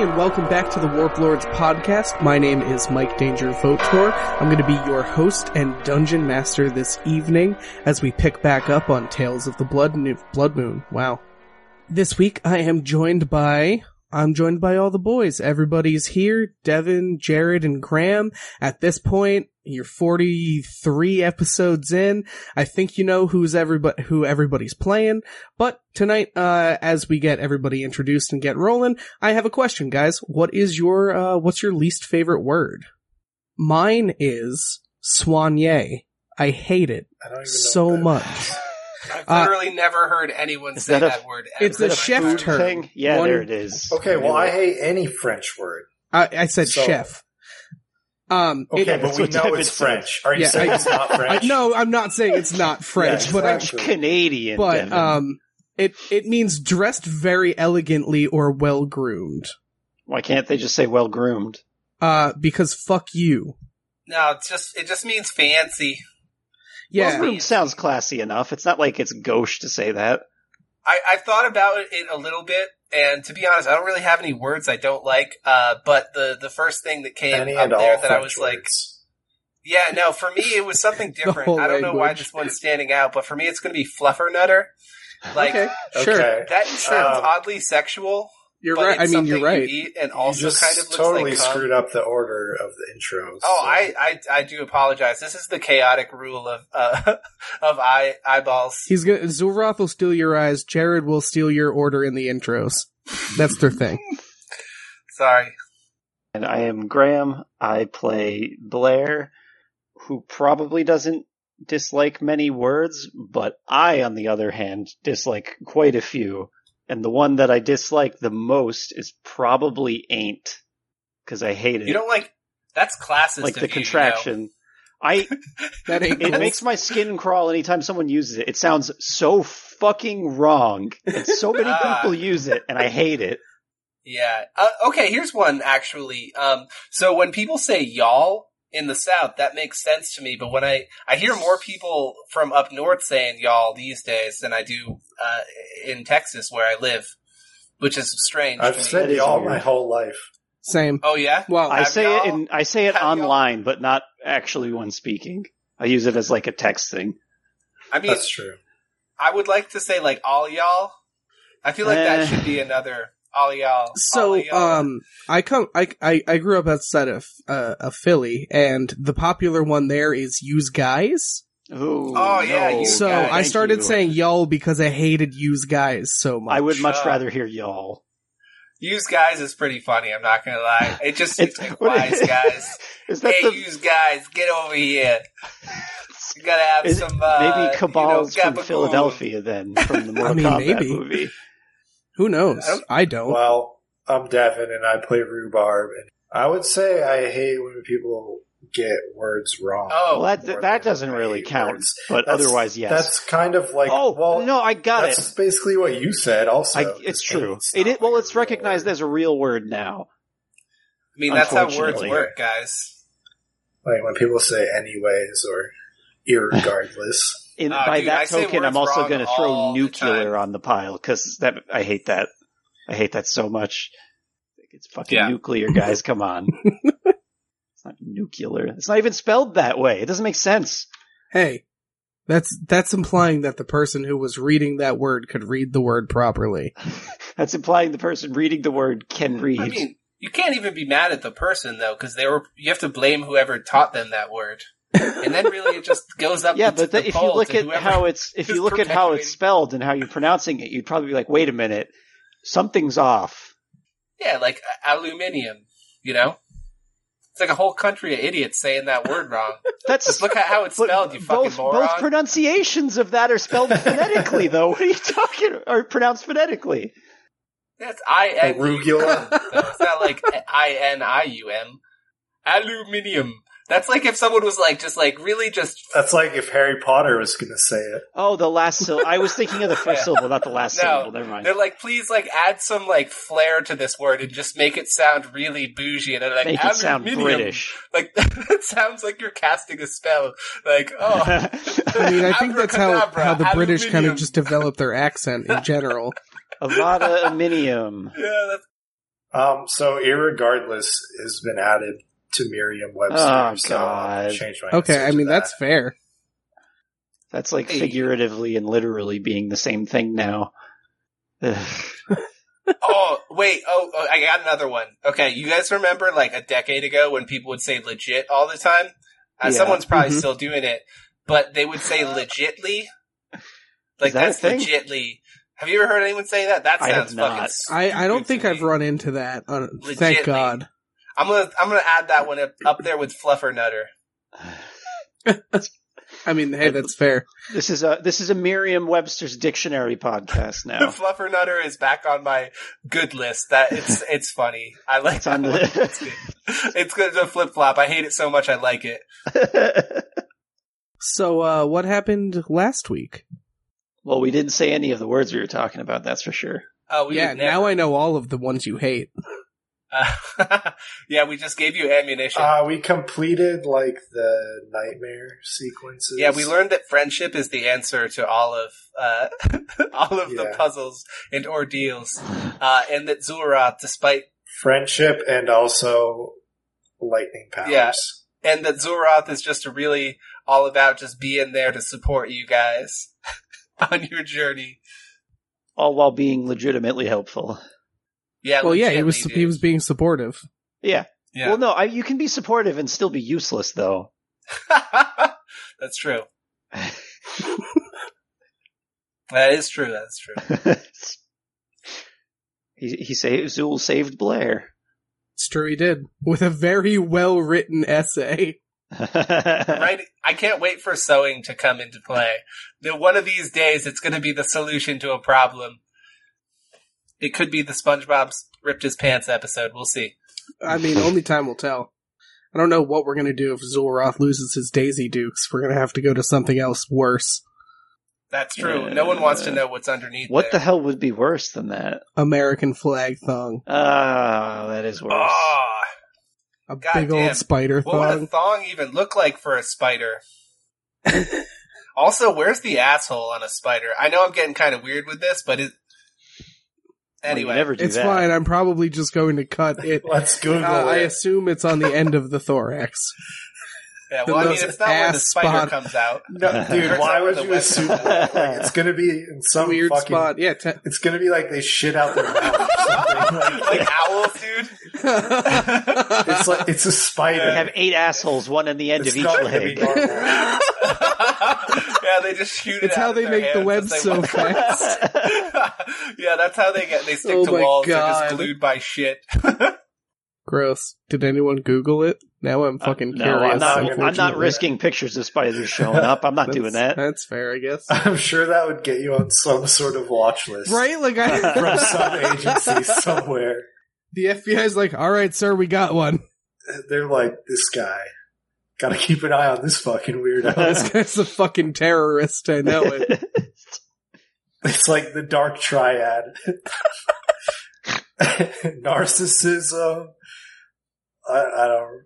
and welcome back to the Warp Lords podcast. My name is Mike Danger Votor. I'm going to be your host and dungeon master this evening as we pick back up on Tales of the Blood, Mo- Blood Moon. Wow. This week I am joined by, I'm joined by all the boys. Everybody's here. Devin, Jared, and Graham. At this point, you're 43 episodes in. I think you know who's everybody, who everybody's playing. But tonight, uh, as we get everybody introduced and get rolling, I have a question, guys. What is your, uh, what's your least favorite word? Mine is soigné. I hate it I don't even so what much. I've Uh, literally never heard anyone say that a- that, word. Ever It's a in chef term. thing. Yeah, One- there it is. Okay, well, I I hate any French word. I, I said So- chef. Um, it- Okay, but we know it's said. French. Are you Yeah, saying I- it's not I, French? no, I'm not saying it's not French, Yeah, but I'm, French. Canadian. but Devin. um, it it means dressed very elegantly or well groomed. why can't they just say well groomed? Uh, because fuck you. No, it's just it just means fancy. Yeah, well groomed sounds classy enough. It's not like it's gauche to say that. I, I've thought about it a little bit, and to be honest, I don't really have any words I don't like. Uh, but the the first thing that came Any up there that French I was like, yeah, no, for me it was something different. I don't know why this one's standing out, but for me it's going to be fluffernutter. Like okay, sure, that sounds Um, oddly sexual. You're but right. I mean, you're right. You eat and You also just kind of looks totally like screwed up the order of the intros. Oh, so- I, I I do apologize. This is the chaotic rule of uh, of eye eyeballs. He's gonna Zulroth will steal your eyes. Jared will steal your order in the intros. That's their thing. Sorry. And I am Graham. I play Blair, who probably doesn't dislike many words, but I, on the other hand, dislike quite a few. And the one that I dislike the most is probably ain't, because I hate it. You don't like that's classist. like the you, contraction. I That ain't it cool. makes my skin crawl anytime someone uses it. It sounds so fucking wrong. And so many Ah. people use it, and I hate it. Yeah. Uh, okay, here's one actually. Um, so when people say y'all in the South, that makes sense to me. But when I, I hear more people from up north saying y'all these days than I do, uh, in Texas where I live, which is strange. I've to me. said y'all my whole life. Same. Oh yeah? Well, I say y'all? it in I say it Have y'all? online, but not actually when speaking. I use it as like a text thing. I mean, That's true. I would like to say like all y'all. I feel like Eh. that should be another all y'all. So, y'all. um, I come, I, I, I grew up outside of, uh, of Philly, and the popular one there is use guys. Ooh, Oh, yeah, no, So guys, I started you. saying y'all because I hated use guys so much. I would much Uh, rather hear y'all. use guys is pretty funny. I'm not gonna lie. It just seems It's- like wise guys. Is that hey, the use guys, get over here. You gotta have is, some uh, maybe cabals you know, from. Philadelphia then from the Mortal mean, Kombat maybe. movie? Who knows? I don't- I don't. Well, I'm Devin and I play rhubarb. And I would say I hate when people get words wrong. Oh, Well, that that doesn't really count, words. but That's- otherwise, yes. That's kind of like, oh well, no, I got it. that's basically what you said also. I, it's true. It's It, it well, it's recognized word. as a real word now. I mean, that's how words work, guys. Like when people say anyways or irregardless. In, Ah, by dude, that say token, I'm also going to throw nuclear time. on the pile because that I hate that. I hate that so much. It's fucking Yeah. nuclear, guys. Come on. it's not nuclear. It's not even spelled that way. It doesn't make sense. Hey, that's that's implying that the person who was reading that word could read the word properly. That's implying the person reading the word can read. I mean, you can't even be mad at the person though, because they were. You have to blame whoever taught them that word, and then really it just goes up. yeah, but the, the if you look at how it's if you look at how it's spelled and how you're pronouncing it, you'd probably be like, "Wait a minute, something's off." yeah, like uh, aluminium, you know. It's like a whole country of idiots saying that word wrong. That's Just look at how it's spelled, you fucking both, moron. both pronunciations of that are spelled phonetically, though. What are you talking? Are pronounced phonetically? That's I N U. Arugula. It's not like I N I U M. Aluminium. That's like if someone was like just like really just That's like if Harry Potter was going to say it. Oh, the last syllable. I was thinking of the first Yeah. syllable, not the last No. syllable. Never mind. they're like please like add some like flair to this word and just make it sound really bougie and they're like Make it sound aluminium. British. Like that sounds like you're casting a spell. Like oh I mean, I think that's how how the British kind of just develop their accent in general. Avada Aminium. yeah, that's Um, so irregardless has been added to Merriam-Webster. Oh, so I'll God. my Okay, I to mean that. that's fair. That's like Hey. figuratively and literally being the same thing now. Oh, wait. Oh, oh, I got another one. Okay, you guys remember like a decade ago when people would say legit all the time? Uh, Yeah. Someone's probably Mhm. still doing it, but they would say legitly. Like that that's legitly. Have you ever heard anyone say that? That sounds not. fucking. I, I don't think I've run into that. Uh, thank God. I'm gonna I'm gonna add that one up, up there with Fluffer Nutter. I mean, hey, that's fair. This is a this is a Merriam-Webster's dictionary podcast now. Fluffer Nutter is back on my good list. That it's it's funny. I like It's on that one. It's good. It's good to flip flop. I hate it so much. I like it. So, uh, what happened last week? well, we didn't say any of the words we were talking about. That's for sure. Oh, we yeah, never. now I know all of the ones you hate. Uh, yeah, we just gave you ammunition. Uh, we completed like the nightmare sequences. yeah, we learned that friendship is the answer to all of uh, all of the puzzles and ordeals, uh, and that Zulroth, despite friendship and also lightning powers. Yeah. and that Zulroth is just really all about just being there to support you guys on your journey. All while being legitimately helpful. Yeah, Well, yeah, he was legitly, he was being supportive. Yeah. Yeah, Well, no, I, you can be supportive and still be useless, though. that's true. That is true. That's true. he he saved Zool saved Blair. It's true, he did with a very well written essay. right? I can't wait for sewing to come into play. That one of these days it's going to be the solution to a problem. It could be the SpongeBob's ripped his pants episode. We'll see. I mean, only time will tell. I don't know what we're gonna do if Zulroth loses his Daisy Dukes. We're gonna have to go to something else worse. That's true. no one wants to know what's underneath. What the hell would be worse than that? American flag thong, Ah, that is worse. Ah, a God big damn. old spider thong. what would a thong. thong even look like for a spider? also, where's the asshole on a spider? I know I'm getting kind of weird with this, but it. Well, Anyway, never do It's that. fine. I'm probably just going to cut it. Let's Google Uh, I assume it's on the end of the thorax. yeah, well, I mean, it's not where the ass spider spot. comes out. No, dude, why out would the you web- assume that? Like, it's gonna be in some Weird fucking. spot. Yeah. Te- It's gonna be like they shit out their mouth or something. Like, like owls, dude. It's like it's a spider. They have eight assholes, one in the end It's of each not leg. yeah, they just shoot it. It's out how they their make the web so fast. yeah, that's how they get. They stick Oh to my walls. They're God. just glued by shit. Gross. Did anyone Google it? Now I'm fucking Uh, no, curious. I'm not, I'm not risking pictures of spiders showing up. I'm not doing that. That's fair, I guess. I'm sure that would get you on some sort of watch list Right? Like I, from some agency somewhere. The FBI's like, all right, sir, we got one. They're like, this guy. Gotta keep an eye on this fucking weirdo. This guy's a fucking terrorist. I know it. It's like the dark triad. Narcissism. I, I don't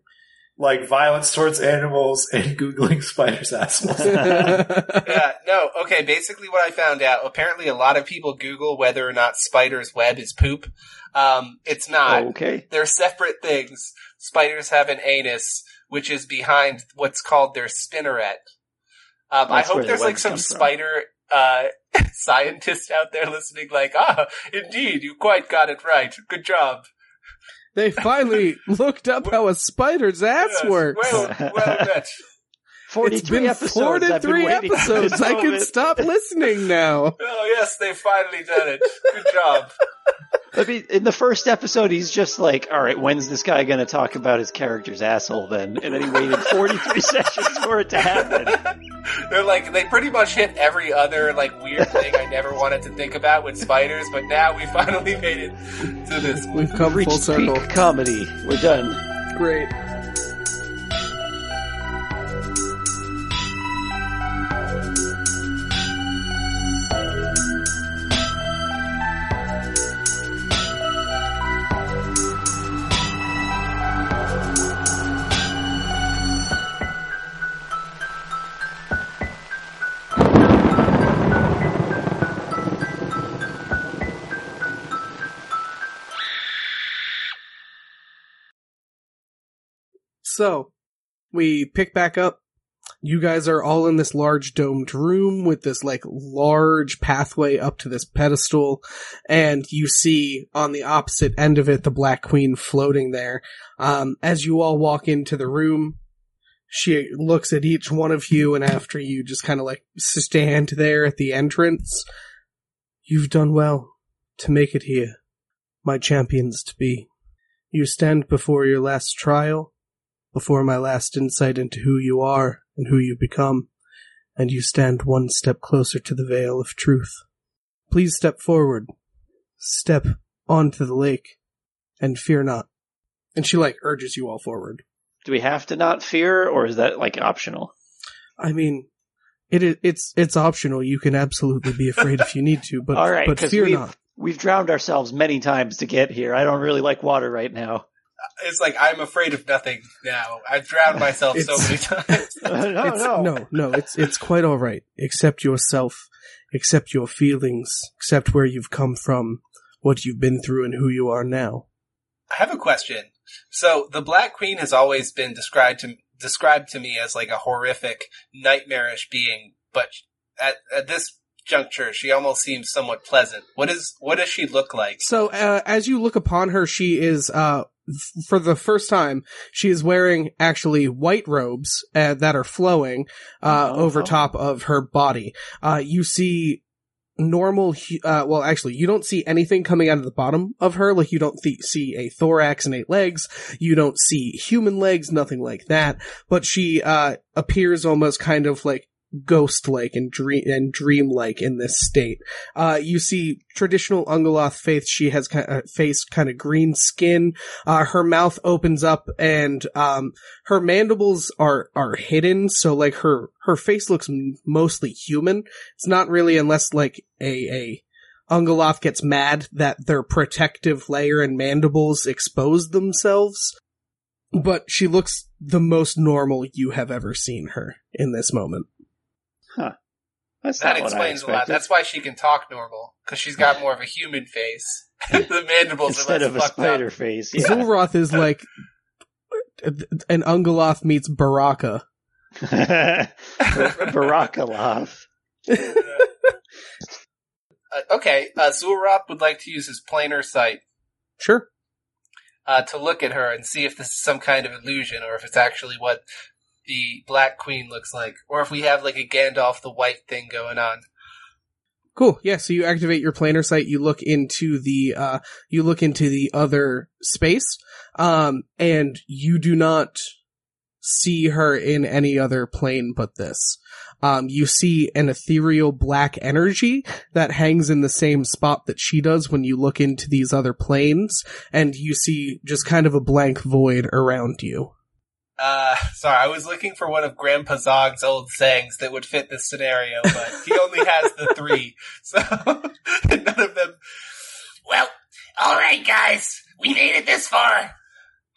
like violence towards animals and googling spiders' assholes. yeah, no, okay, basically what I found out, apparently a lot of people Google whether or not spider's web is poop. Um, it's not. okay. They're separate things. Spiders have an anus, which is behind what's called their spinneret. Um, I hope where the there's like some come from. spider uh, scientist out there listening, like, ah, indeed, you quite got it right. Good job. they finally looked up how a spider's ass Yes, works. Well, well met. 43 it's been episodes. four to three episodes. I can stop listening now. Oh yes, they finally done it. Good job. I mean, in the first episode, he's just like, all right, when's this guy going to talk about his character's asshole then? And then he waited 43 sessions for it to happen. They're like they pretty much hit every other like weird thing I never wanted to think about with spiders, but now we finally made it to this. We've come full circle. peak comedy. We're done. Great. So, we pick back up. You guys are all in this large domed room with this like large pathway up to this pedestal, and you see on the opposite end of it the Black Queen floating there. Um, as you all walk into the room, she looks at each one of you, and after you just kind of like stand there at the entrance, you've done well to make it here, my champions to be. You stand before your last trial, before my last insight into who you are and who you become, and you stand one step closer to the veil of truth. Please step forward, step onto the lake, and fear not. And she like urges you all forward. Do we have to not fear, or is that like optional? I mean, it is it's it's optional. You can absolutely be afraid if you need to, but All right, but fear we've- not. We've drowned ourselves many times to get here. I don't really like water right now. It's like I'm afraid of nothing now. I've drowned myself so many times. no, it's, no, no, no, it's it's quite all right. Accept yourself, accept your feelings, accept where you've come from, what you've been through, and who you are now. I have a question. So the Black Queen has always been described to described to me as like a horrific, nightmarish being, but at, at this juncture, she almost seems somewhat pleasant. What is what does she look like? So, uh, as you look upon her, she is, uh, f- for the first time, she is wearing actually white robes uh, that are flowing uh, Oh. over top of her body. Uh, you see normal, uh, well, actually, you don't see anything coming out of the bottom of her. Like, you don't th- see a thorax and eight legs. You don't see human legs, nothing like that. But she uh, appears almost kind of like ghost-like and dream and dream-like in this state. Uh, you see traditional Ungoloth faith. She has kind of, face kind of green skin. Uh, her mouth opens up and, um, her mandibles are, are hidden. So like her, her face looks m- mostly human. It's not really unless like a, a, Ungoloth gets mad that their protective layer and mandibles expose themselves. But she looks the most normal you have ever seen her in this moment. That's That not what I explains a lot. That's why she can talk normal because she's got more of a human face. the mandibles Instead are of a less fucked up. spider face. Yeah. Zulroth is like an Ungoloth meets Baraka. Barakalov. Uh, okay, uh, Zulroth would like to use his planar sight Sure. uh, to look at her and see if this is some kind of illusion or if it's actually what the Black Queen looks like, or if we have like a Gandalf the White thing going on. Cool. Yeah, so you activate your planar sight, you look into the uh you look into the other space, um, and you do not see her in any other plane but this. Um, you see an ethereal black energy that hangs in the same spot that she does when you look into these other planes, and you see just kind of a blank void around you. Uh, sorry, I was looking for one of Grandpa Zog's old sayings that would fit this scenario, but he only has the three, so none of them. Well, all right, guys. We made it this far.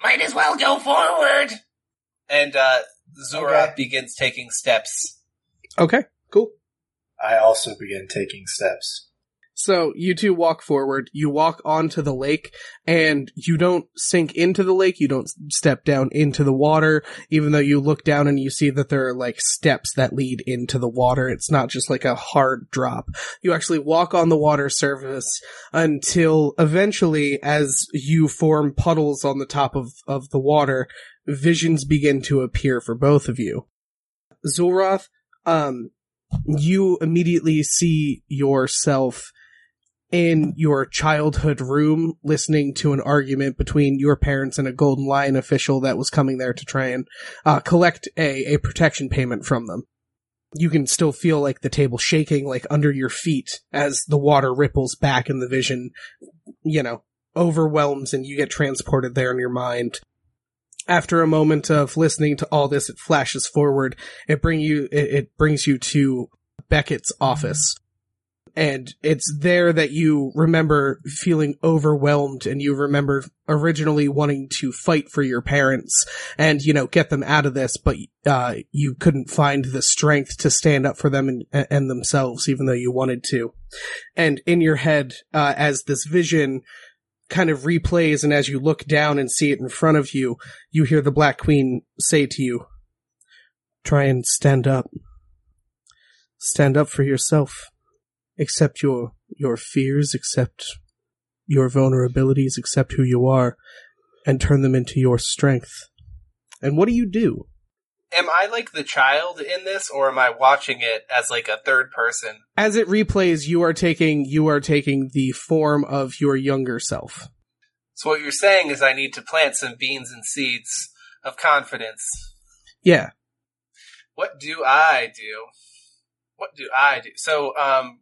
Might as well go forward. And uh, Zulroth Okay. begins taking steps. Okay, cool. I also begin taking steps. So you two walk forward, you walk onto the lake, and you don't sink into the lake, you don't step down into the water, even though you look down and you see that there are like steps that lead into the water. It's not just like a hard drop. You actually walk on the water surface until eventually, as you form puddles on the top of, of the water, visions begin to appear for both of you. Zulroth, um, you immediately see yourself in your childhood room listening to an argument between your parents and a Golden Lion official that was coming there to try and uh, collect a, a protection payment from them. You can still feel like the table shaking like under your feet as the water ripples back and the vision, you know, overwhelms and you get transported there in your mind. After a moment of listening to all this, it flashes forward. It bring you, it, it brings you to Beckett's office and it's there that you remember feeling overwhelmed and you remember originally wanting to fight for your parents and you know get them out of this but uh you couldn't find the strength to stand up for them and, and themselves even though you wanted to and in your head uh as this vision kind of replays, and as you look down and see it in front of you, you hear the Black Queen say to you, Try and stand up. Stand up for yourself. Accept your, your fears, accept your vulnerabilities, accept who you are, and turn them into your strength. And what do you do? Am I like the child in this, or am I watching it as like a third person? As it replays, you are taking, you are taking the form of your younger self. So what you're saying is I need to plant some beans and seeds of confidence. Yeah. What do I do? What do I do? So, um,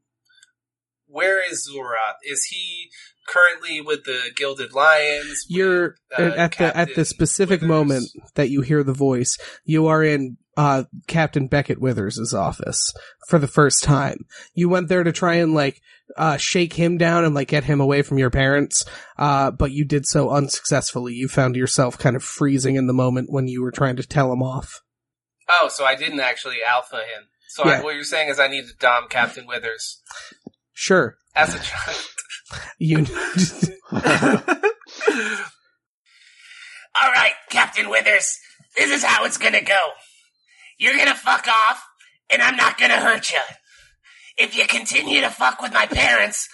where is Zulroth? Is he currently with the Gilded Lions? You're uh, at the at the specific Withers? moment that you hear the voice. You are in uh, Captain Beckett Withers' office for the first time. You went there to try and like uh, shake him down and like get him away from your parents, uh, but you did so unsuccessfully. You found yourself kind of freezing in the moment when you were trying to tell him off. Oh, so I didn't actually alpha him. So Yeah. I, what you're saying is I need to dom Captain Withers Sure, as a child. you. All right, Captain Withers, this is how it's gonna go. You're gonna fuck off, and I'm not gonna hurt you. If you continue to fuck with my parents,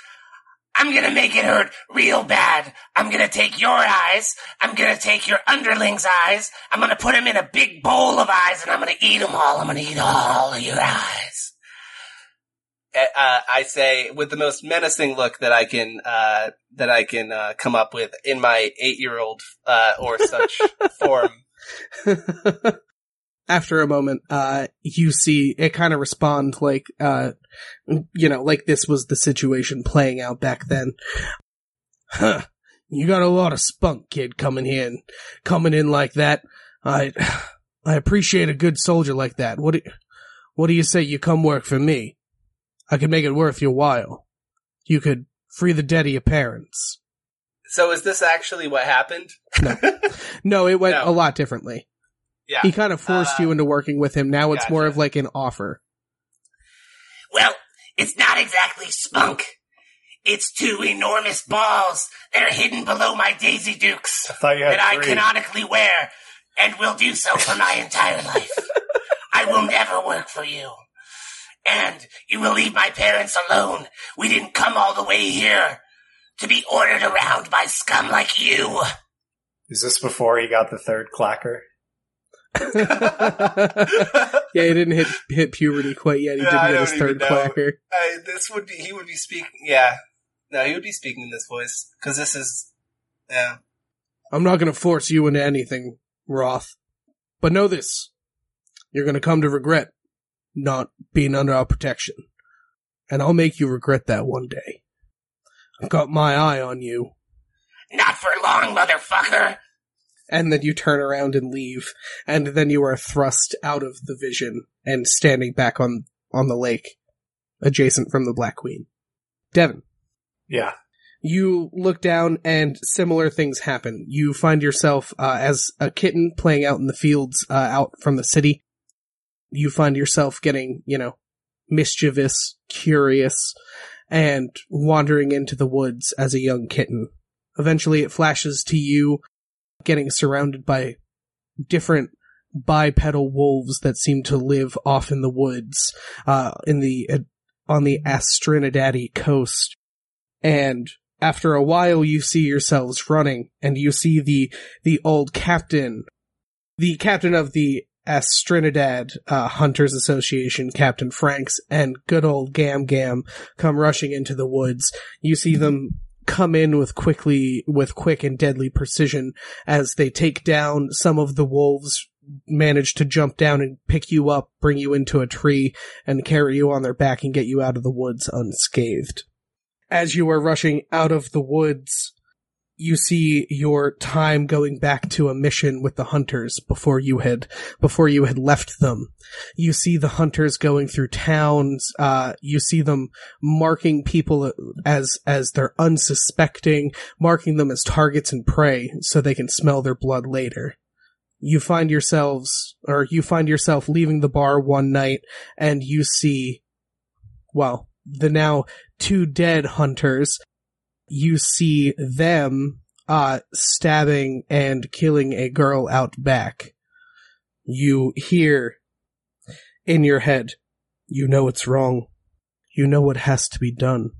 I'm gonna make it hurt real bad. I'm gonna take your eyes, I'm gonna take your underlings' eyes, I'm gonna put them in a big bowl of eyes, and I'm gonna eat them all. I'm gonna eat all of your eyes. Uh, I say with the most menacing look that I can uh, that I can uh, come up with in my eight year old uh, or such form. After a moment, uh, you see it kind of respond like, uh, you know, like this was the situation playing out back then. Huh. You got a lot of spunk, kid, coming in, coming in like that. I, I appreciate a good soldier like that. What do, what do you say you come work for me? I could make it worth your while. You could free the dead of your parents. So is this actually what happened? No, No, it went No. a lot differently. Yeah. He kind of forced Uh, you into working with him. Now it's more of like an offer. Well, it's not exactly spunk. It's two enormous balls that are hidden below my Daisy Dukes. I thought you had that I canonically wear and will do so for my entire life. I will never work for you. And you will leave my parents alone. We didn't come all the way here to be ordered around by scum like you. Is this before he got the third clacker? yeah, he didn't hit hit puberty quite yet. He Yeah, didn't get his third clacker. I, this would be he would be speaking. Yeah, no, he would be speaking in this voice because this is yeah. I'm not going to force you into anything, Roth. But know this: you're going to come to regret not being under our protection, and I'll make you regret that one day. I've got my eye on you. Not for long, motherfucker. And then you turn around and leave, and then you are thrust out of the vision and standing back on on the lake, adjacent from the Black Queen. Devin. Yeah. you look down and similar things happen. You find yourself uh, as a kitten playing out in the fields uh, out from the city. You find yourself getting, you know, mischievous, curious, and wandering into the woods as a young kitten. Eventually it flashes to you getting surrounded by different bipedal wolves that seem to live off in the woods uh, in the uh, on the Astrinidadi coast and after a while you see yourselves running and you see the the old captain the captain of the Astrinidad uh, Hunters Association, Captain Franks, and good old Gam Gam come rushing into the woods. You see them come in with quickly, with quick and deadly precision as they take down some of the wolves, manage to jump down and pick you up, bring you into a tree, and carry you on their back and get you out of the woods unscathed as you are rushing out of the woods, you see your time going back to a mission with the hunters before you had before you had left them. You see the hunters going through towns. Uh, you see them marking people as as they're unsuspecting, marking them as targets and prey, so they can smell their blood later. You find yourselves, or you find yourself leaving the bar one night, and you see, well, the now two dead hunters. You see them uh stabbing and killing a girl out back. You hear in your head, you know it's wrong. You know what has to be done.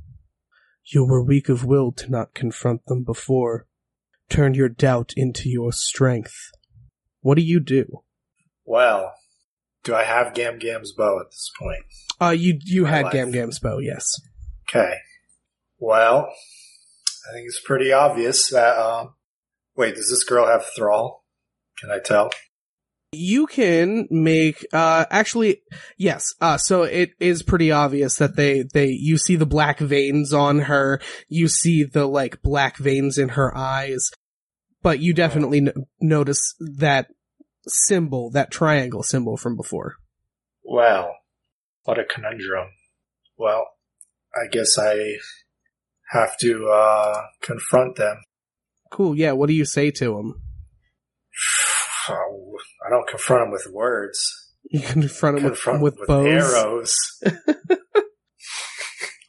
You were weak of will to not confront them before. Turn your doubt into your strength. What do you do? Well, do I have Gam Gam's bow at this point? Uh, you you had life. Gam Gam's bow, yes. Okay. Well, I think it's pretty obvious that. Um, wait, does this girl have thrall? Can I tell? You can make uh actually yes. Uh so it is pretty obvious that they they you see the black veins on her, you see the like black veins in her eyes, but you definitely n- notice that symbol, that triangle symbol from before. Well, what a conundrum. Well, I guess I have to uh, confront them. Cool. Yeah, what do you say to them? I don't confront them with words. You confront them with, confront with, with bows. arrows.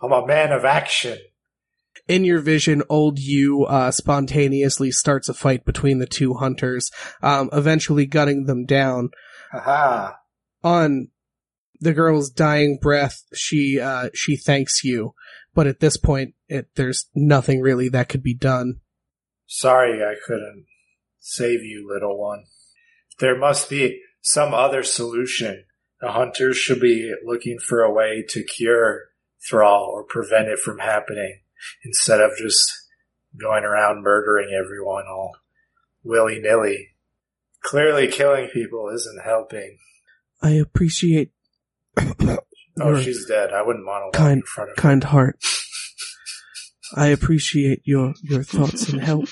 I'm a man of action. in your vision, old you uh, spontaneously starts a fight between the two hunters, um, eventually gunning them down. Haha. On the girl's dying breath, she uh, she thanks you, but at this point, it, there's nothing really that could be done. Sorry I couldn't save you, little one. There must be some other solution. The hunters should be looking for a way to cure Thrall or prevent it from happening instead of just going around murdering everyone all willy nilly. Clearly killing people isn't helping. I appreciate Oh, your she's dead. I wouldn't monologue Kind- in front of her. kind heart. I appreciate your your thoughts and help.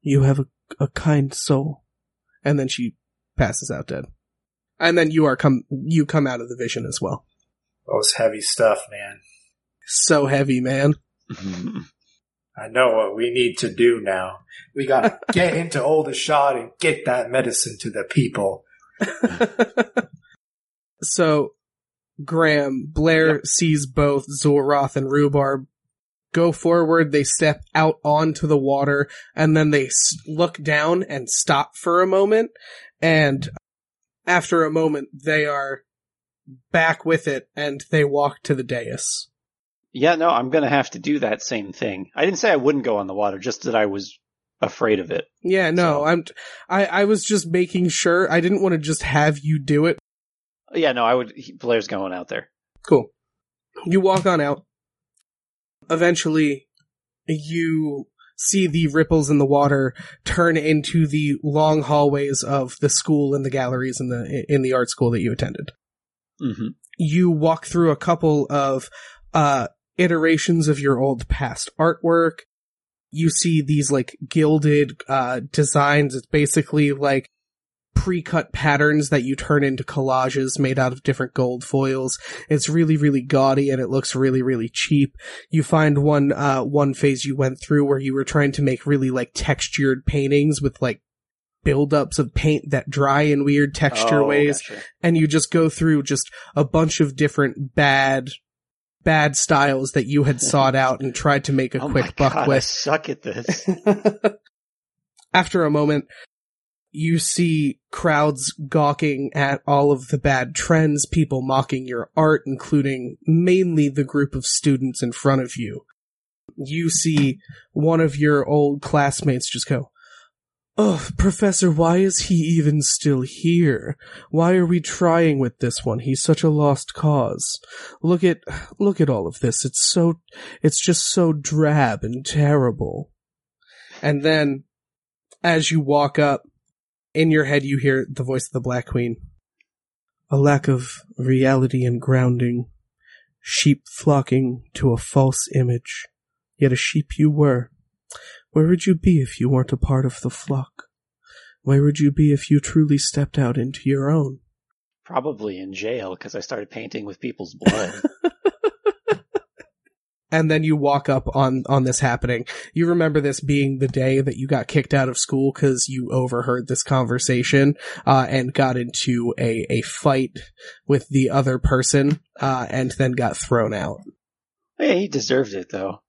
You have a, a kind soul. And then she passes out dead. And then you are come you come out of the vision as well. That was heavy stuff, man. So heavy, man. I know what we need to do now. We gotta get into Aldershot and get that medicine to the people. so Graham, Blair sees both Zulroth and Rhubarb go forward, they step out onto the water, and then they look down and stop for a moment, and after a moment, they are back with it, and they walk to the dais. Yeah, no, I'm gonna have to do that same thing. I didn't say I wouldn't go on the water, just that I was afraid of it. Yeah, no, So- I'm, I, I was just making sure, I didn't want to just have you do it, Yeah, no, I would. he- Blair's going out there. Cool. You walk on out. Eventually, you see the ripples in the water turn into the long hallways of the school and the galleries in the in the art school that you attended. hmm You walk through a couple of uh iterations of your old past artwork. You see these like gilded uh designs. It's basically like pre-cut patterns that you turn into collages made out of different gold foils. It's really, really gaudy and it looks really, really cheap. You find one, uh, one phase you went through where you were trying to make really like textured paintings with like buildups of paint that dry in weird texture Oh, ways. gotcha. And you just go through just a bunch of different bad, bad styles that you had sought out and tried to make a oh quick buck God, I with. suck at this. After a moment, you see crowds gawking at all of the bad trends, people mocking your art, including mainly the group of students in front of you. You see one of your old classmates just go, Oh, Professor, why is he even still here? Why are we trying with this one? He's such a lost cause. Look at, look at all of this. It's so, it's just so drab and terrible. And then, as you walk up, in your head you hear the voice of the Black Queen. A lack of reality and grounding. Sheep flocking to a false image. Yet a sheep you were. Where would you be if you weren't a part of the flock? Where would you be if you truly stepped out into your own? Probably in jail because I started painting with people's blood. and then you walk up on on this happening. You remember this being the day that you got kicked out of school because you overheard this conversation uh, and got into a a fight with the other person uh, and then got thrown out. yeah, he deserved it though.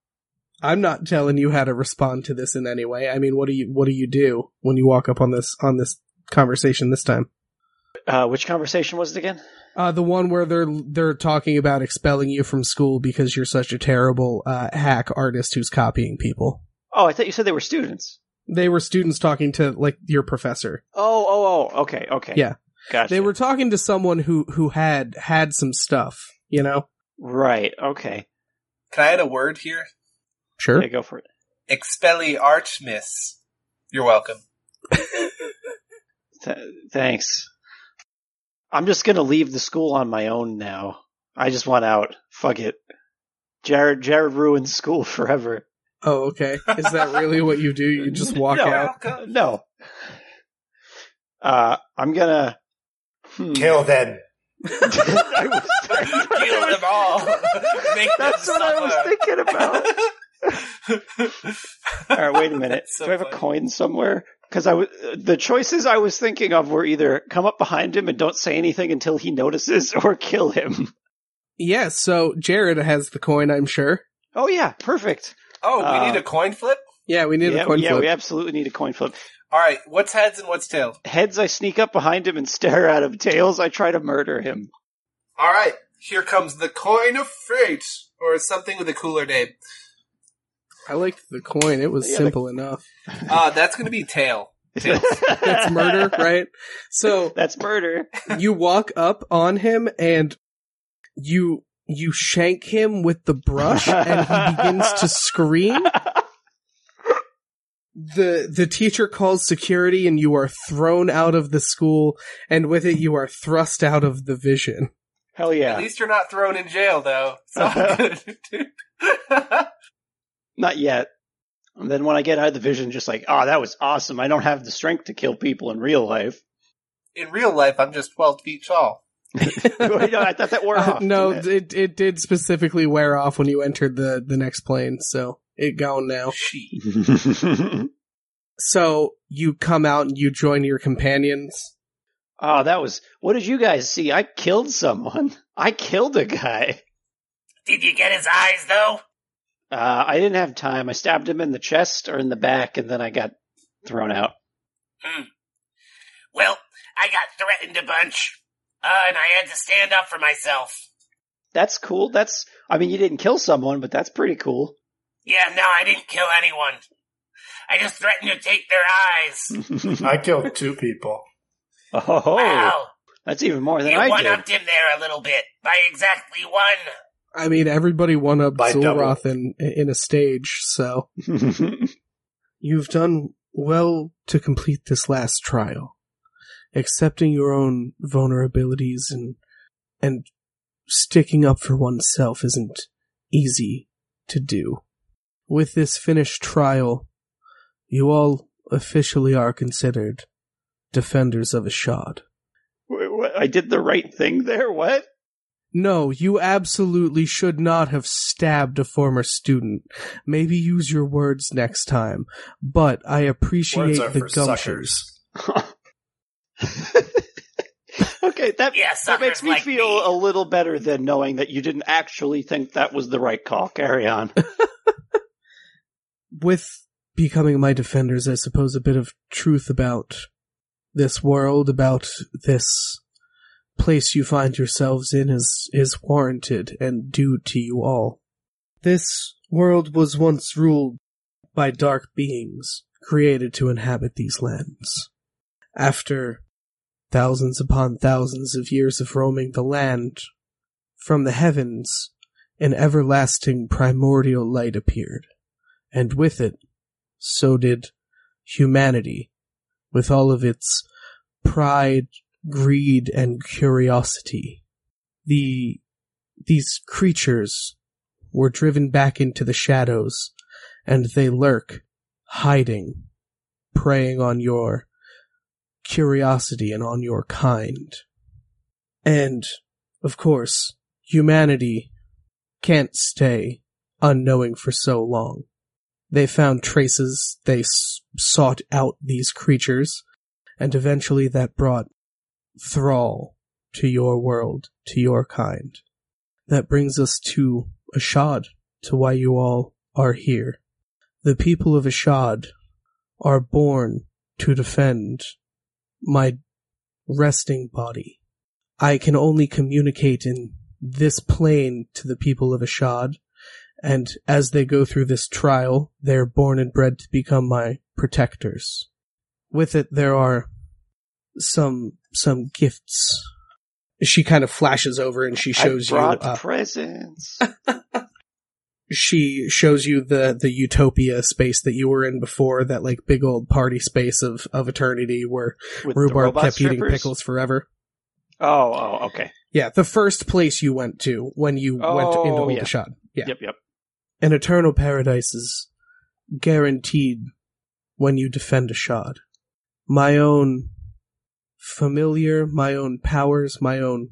I'm not telling you how to respond to this in any way. I mean, what do you what do you do when you walk up on this on this conversation this time? Uh, which conversation was it again? Uh, the one where they're they're talking about expelling you from school because you're such a terrible uh, hack artist who's copying people. Oh, I thought you said they were students. They were students talking to like your professor. Oh, oh, oh. Okay, okay. Yeah. Gotcha. They were talking to someone who who had had some stuff. You know. right. Okay. Can I add a word here? Sure. Yeah, go for it. Expelliarchmiss. You're welcome. Th- thanks. I'm just gonna leave the school on my own now. I just want out. Fuck it. Jared, Jared ruined school forever. Oh, okay. Is that really what you do? You just walk No. out? No. Uh, I'm gonna. Hmm. Kill then. I was- Kill them all. Make them That's what I was thinking about. All right, wait a minute. So Do I have a coin somewhere? Because I was the choices I was thinking of were either come up behind him and don't say anything until he notices, or kill him. Yes. so Jared has the coin. I'm sure. Oh yeah, perfect. Oh, we Uh, need a coin flip? Yeah, we need yeah, a coin yeah, flip. we absolutely need a coin flip. Alright, what's heads and what's tails? Heads, I sneak up behind him and stare at him. Tails, I try to murder him. Alright, here comes the coin of fate. Or something with a cooler name. I liked the coin. It was Yeah, simple enough. Uh, that's gonna be tail. That's murder, right? So That's murder. you walk up on him and you you shank him with the brush and he begins to scream. The the teacher calls security and you are thrown out of the school and with it you are thrust out of the vision. Hell yeah. At yeah. least you're not thrown in jail, though. It's all good, dude. Not yet. And then when I get out of the vision, just like, oh, that was awesome. I don't have the strength to kill people in real life. in real life, I'm just 12 feet tall. No, I thought that wore Uh, off. no, it? it it did specifically wear off when you entered the the next plane, so it gone now. So you come out and you join your companions. oh, that was. What did you guys see? I killed someone. I killed a guy. Did you get his eyes though? Uh, I didn't have time. I stabbed him in the chest or in the back, and then I got thrown out. Hmm. Well, I got threatened a bunch, uh, and I had to stand up for myself. That's cool. That's. I mean, you didn't kill someone, but that's pretty cool. Yeah, no, I didn't kill anyone. I just threatened to take their eyes. I killed two people. oh, Wow, that's even more than you I one did. upped him there a little bit by exactly one. I mean, everybody won up By. Zulroth in in a stage, so you've done well to complete this last trial. Accepting your own vulnerabilities and and sticking up for oneself isn't easy to do. With this finished trial, you all officially are considered defenders of Ashad. I did the right thing there. What? No, you absolutely should not have stabbed a former student. Maybe use your words next time. But I appreciate Words are the for gumptures. okay, that Yeah, that makes me like feel me. a little better than knowing that you didn't actually think that was the right call. Carry on. With becoming my defenders, I suppose a bit of truth about this world, about this place you find yourselves in is, is warranted and due to you all. This world was once ruled by dark beings created to inhabit these lands. After thousands upon thousands of years of roaming the land, from the heavens, an everlasting primordial light appeared, and with it, so did humanity, with all of its pride, greed, and curiosity. The, these creatures were driven back into the shadows, and they lurk, hiding, preying on your curiosity and on your kind. And, of course, humanity can't stay unknowing for so long. They found traces, they s- sought out these creatures, and eventually that brought Thrall to your world, to your kind. That brings us to Ashad, to why you all are here. The people of Ashad are born to defend my resting body. I can only communicate in this plane to the people of Ashad, and as they go through this trial, they're born and bred to become my protectors. With it, there are some some gifts. She kind of flashes over and she shows you. Uh, presents. she shows you the the utopia space that you were in before, that like big old party space of of eternity where With rhubarb kept eating pickles forever. Oh, oh, okay. Yeah, the first place you went to when you went into Oh, yeah. Ashad. Yeah. Yep, yep. An eternal paradise is guaranteed when you defend Ashad. My own familiar, my own powers, my own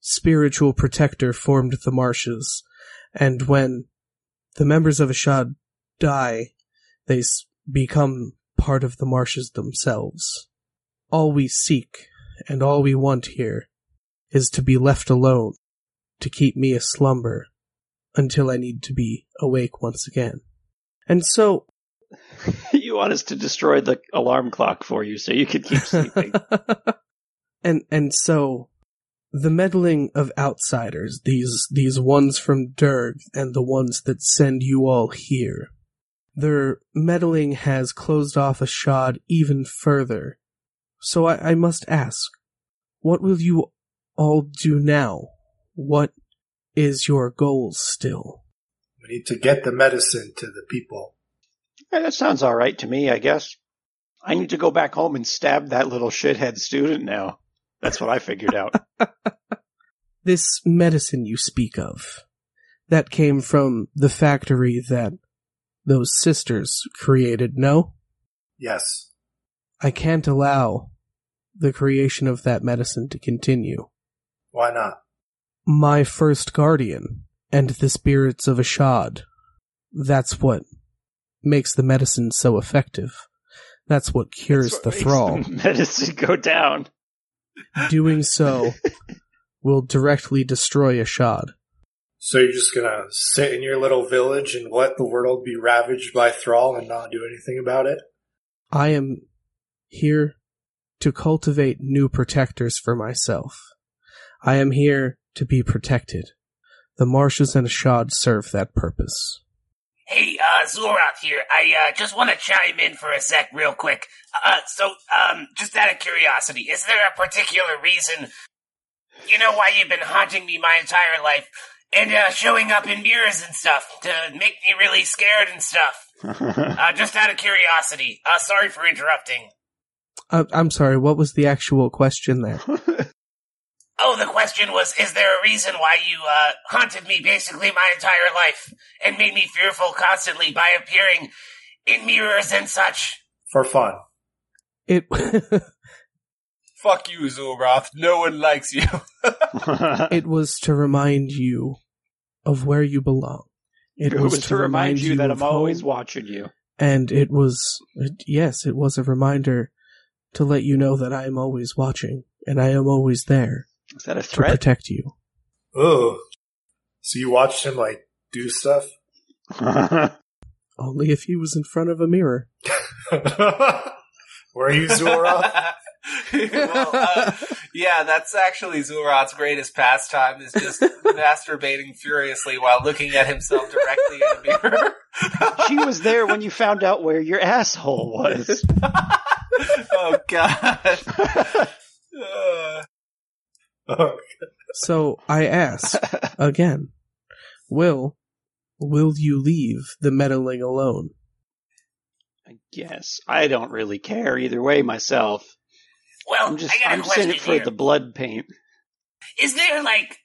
spiritual protector formed the marshes, and when the members of Ashad die, they become part of the marshes themselves. All we seek and all we want here is to be left alone, to keep me a slumber until I need to be awake once again. And so, you want us to destroy the alarm clock for you so you can keep sleeping. and and so the meddling of outsiders, these these ones from Durg and the ones that send you all here, their meddling has closed off a Ashad even further. So I, I must ask, what will you all do now? What is your goal still? We need to get the medicine to the people. Yeah, that sounds all right to me, I guess. I need to go back home and stab that little shithead student now. That's what I figured out. this medicine you speak of, that came from the factory that those sisters created, no? Yes. I can't allow the creation of that medicine to continue. Why not? My first guardian and the spirits of Ashad. That's what makes the medicine so effective. That's what cures That's the what makes thrall. the medicine go down. Doing so will directly destroy Ashad. So you're just gonna sit in your little village and let the world be ravaged by Thrall and not do anything about it? I am here to cultivate new protectors for myself. I am here to be protected. The marshes and Ashad serve that purpose. Hey, uh, Zulroth here. I, uh, just want to chime in for a sec real quick. Uh, so, um, just out of curiosity, is there a particular reason, you know, why you've been haunting me my entire life and, uh, showing up in mirrors and stuff to make me really scared and stuff? Uh, just out of curiosity. Uh, sorry for interrupting. Uh, I'm sorry, what was the actual question there? Oh, the question was, is there a reason why you, uh, haunted me basically my entire life and made me fearful constantly by appearing in mirrors and such? For fun. It Fuck you, Zulroth. No one likes you. it was to remind you of where you belong. it was, to remind you that I'm always home, watching you. and it was it- yes, it was a reminder to let you know that I am always watching and I am always there Is that a to protect you. Oh. So you watched him, like, do stuff? Only if he was in front of a mirror. Were you Zoroth? well, uh, yeah, that's actually Zulroth's greatest pastime is just masturbating furiously while looking at himself directly in a mirror. she was there when you found out where your asshole was. oh god. Uh, Oh, So I ask again, will will you leave the meddling alone? I guess I don't really care either way myself. Well, I'm just I got a I'm just in it for here. the blood paint. Is there like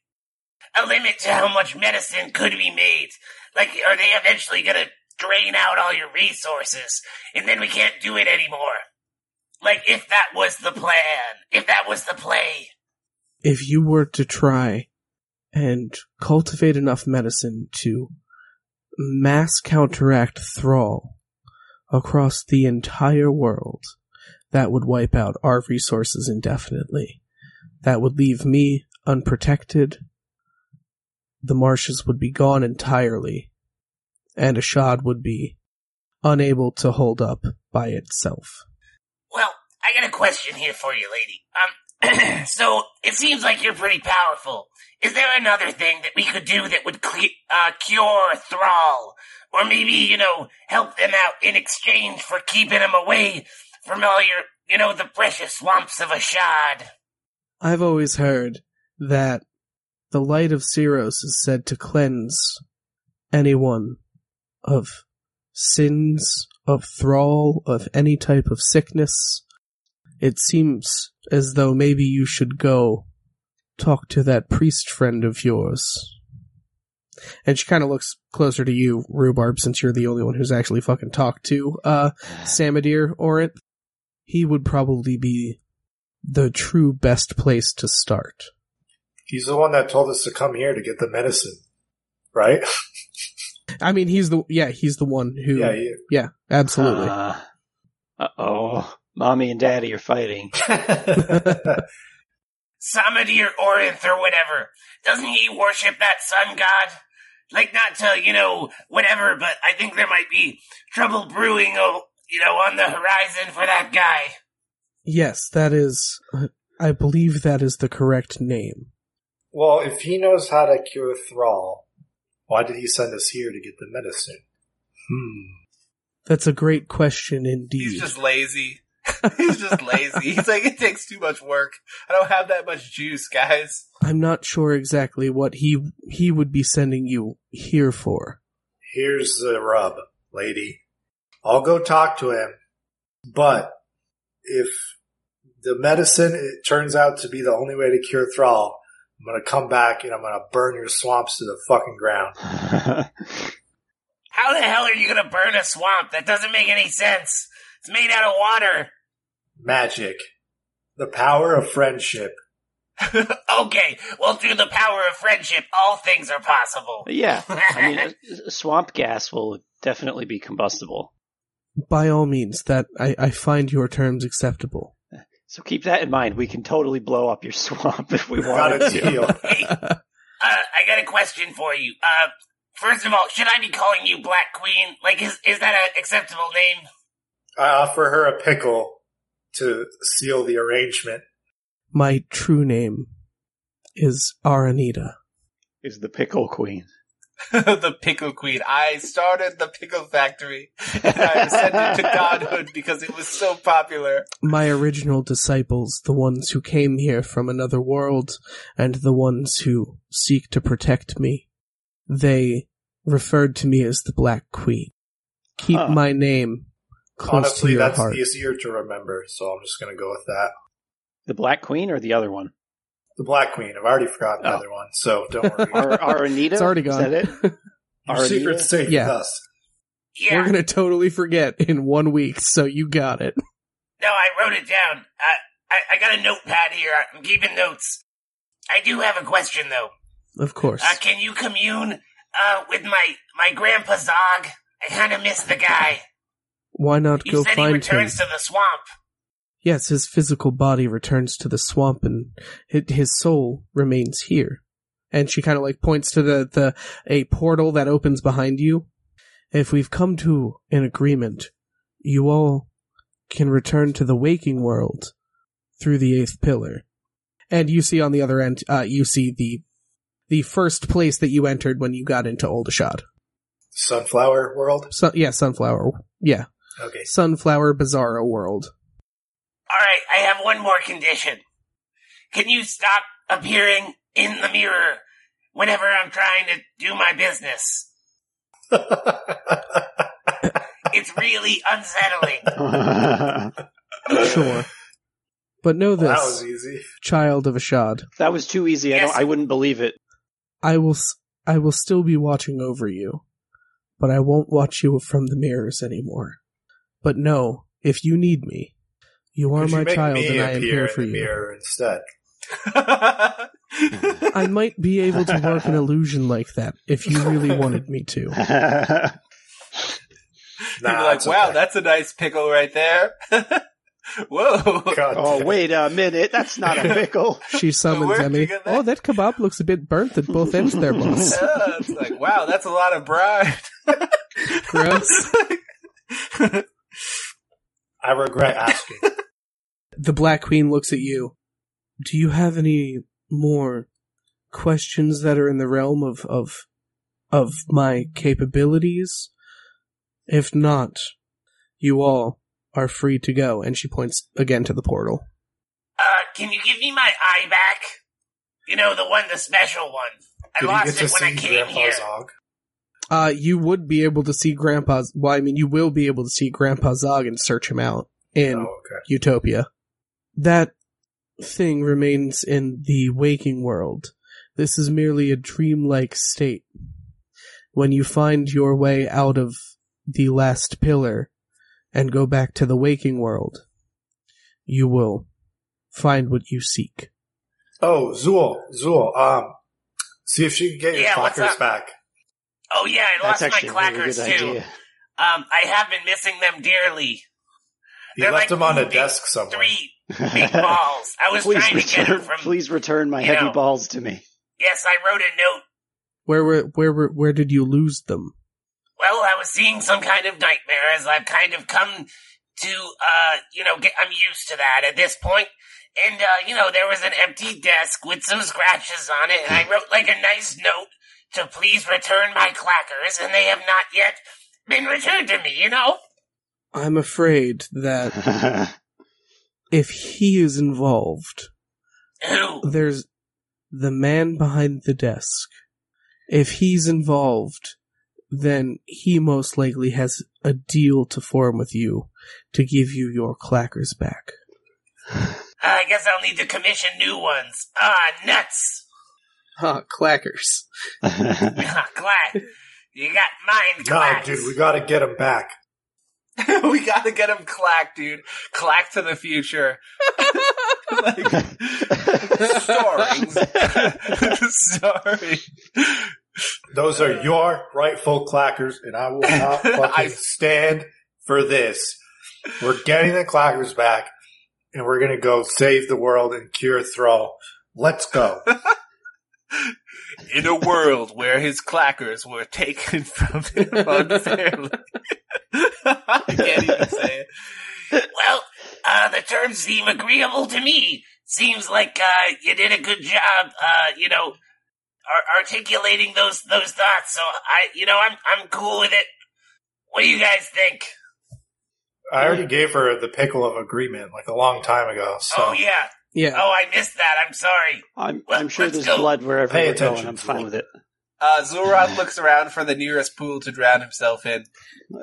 a limit to how much medicine could be made? Like, are they eventually gonna drain out all your resources and then we can't do it anymore? Like, if that was the plan, if that was the play. If you were to try and cultivate enough medicine to mass counteract Thrall across the entire world, that would wipe out our resources indefinitely. That would leave me unprotected. The marshes would be gone entirely. and Ashad would be unable to hold up by itself. Well, I got a question here for you, lady. Um, so it seems like you're pretty powerful. Is there another thing that we could do that would cle- uh, cure Thrall, or maybe you know help them out in exchange for keeping them away from all your, you know, the precious swamps of Ashad? I've always heard that the light of Ceros is said to cleanse anyone of sins, of thrall, of any type of sickness. It seems as though maybe you should go talk to that priest friend of yours. And she kind of looks closer to you, Rhubarb, since you're the only one who's actually fucking talked to, uh, Samadir Orant. He would probably be the true best place to start. He's the one that told us to come here to get the medicine, right? I mean, he's the yeah, he's the one who yeah, yeah, yeah. absolutely. Uh oh. Mommy and daddy are fighting. Samadir Orinth or whatever. Doesn't he worship that sun god? Like not to, you know, whatever, but I think there might be trouble brewing, oh, you know, on the horizon for that guy. Yes, that is. I believe that is the correct name. well, if he knows how to cure Thrall, why did he send us here to get the medicine? Hmm. That's a great question indeed. He's just lazy. He's just lazy. He's like, it takes too much work. I don't have that much juice, guys. I'm not sure exactly what he he would be sending you here for. Here's uh, the rub, lady. I'll go talk to him, but if the medicine it turns out to be the only way to cure Thrall, I'm gonna come back and I'm gonna burn your swamps to the fucking ground. How the hell are you gonna burn a swamp? That doesn't make any sense. It's made out of water. Magic. The power of friendship. okay, well, through the power of friendship, all things are possible. yeah. I mean, swamp gas will definitely be combustible. By all means, that I, I find your terms acceptable. So keep that in mind. We can totally blow up your swamp if we Got wanted to. Hey, uh, I got a question for you. Uh, first of all, should I be calling you Black Queen? Like, is is that an acceptable name? I offer her a pickle to seal the arrangement. My true name is Aranita. Is the pickle queen. the pickle queen. I started the pickle factory and I ascended to godhood because it was so popular. My original disciples, the ones who came here from another world, and the ones who seek to protect me, they referred to me as the Black Queen. Keep Huh. my name close to Honestly, your that's heart. easier to remember, so I'm just gonna go with that. The black queen or the other one? The Black Queen. I've already forgotten the Oh. other one, so don't worry. Our, our Anita? It's already Is gone. that it? Our Aranita? secret's safe Yeah. with us. Yeah. We're gonna totally forget in one week, so you got it. No, I wrote it down. Uh, I I got a notepad here. I'm keeping notes. I do have a question though. Of course. Uh, can you commune uh, with my my grandpa Zog? I kind of miss the guy. Why not You go said he find him? returns to the swamp. Yes, his physical body returns to the swamp and his soul remains here. And she kind of like points to the, the, a portal that opens behind you. If we've come to an agreement, you all can return to the waking world through the eighth pillar. And you see on the other end, uh, you see the, the first place that you entered when you got into Old Ashad. Sunflower World. So, yeah, Sunflower. Yeah. Okay. Sunflower Bizarro World. All right, I have one more condition. Can you stop appearing in the mirror whenever I'm trying to do my business? It's really unsettling. Sure. But know that this. was easy. child of Ashad. that was too easy. I Yes. don't. I wouldn't believe it. I will, s- I will still be watching over you, but I won't watch you from the mirrors anymore. But no, if you need me, you are Could my make child and I am appear here in for the you. mirror instead. I might be able to work an illusion like that if you really wanted me to. You'd be like, wow, okay. that's a nice pickle right there. Whoa. God oh damn. wait a minute. That's not a pickle. She summons Emmy. that? Oh, that kebab looks a bit burnt at both ends there, boss. Yeah, it's like, wow, that's a lot of bride. Gross. I regret asking. The Black Queen looks at you. Do you have any more questions that are in the realm of of of my capabilities? If not, you all are free to go. And she points again to the portal. Uh, can you give me my eye back? You know, the one, the special one. I Did you lost get to it when I see came Grandpa here. Zog? Uh, you would be able to see Grandpa's. Well, I mean, you will be able to see Grandpa Zog and search him out in Oh, okay. Utopia. That thing remains in the waking world. This is merely a dreamlike state. When you find your way out of the last pillar and go back to the waking world, you will find what you seek. Oh, Zool, Zool, um, see if she can get your Yeah, what's clackers up? back. Oh yeah, I That's lost my actually a really clackers too. idea. Um, I have been missing them dearly. You They're left like them on a desk somewhere. Three big balls. I was please trying to get them return, from. please return my heavy know. balls to me. Yes, I wrote a note. Where were, where were, where did you lose them? Well, I was seeing some kind of nightmare as I've kind of come to, uh, you know, get, I'm used to that at this point. And, uh, you know, there was an empty desk with some scratches on it, and I wrote like a nice note to please return my clackers, and they have not yet been returned to me, you know? I'm afraid that if he is involved, Who? there's the man behind the desk. If he's involved, then he most likely has a deal to form with you to give you your clackers back. I guess I'll need to commission new ones. Ah, nuts! Huh, clackers. Clack. You got mine, No, dude, we gotta get them back. we gotta get him clack, dude. Clack to the future. like, sorry. sorry. Those are your rightful clackers, and I will not fucking I- stand for this. We're getting the clackers back, and we're gonna go save the world and cure Thrall. Let's go. In a world where his clackers were taken from him unfairly. I can't even say it. Well, uh, the terms seem agreeable to me. Seems like, uh, you did a good job, uh, you know, ar- articulating those, those thoughts. So I, you know, I'm, I'm cool with it. What do you guys think? I already gave her the pickle of agreement like a long time ago. So Oh yeah. Yeah. Oh, I missed that. I'm sorry. I'm, Well, I'm sure there's go. blood wherever Pay we're going. I'm fine Zool. with it. Uh, Zulroth looks around for the nearest pool to drown himself in.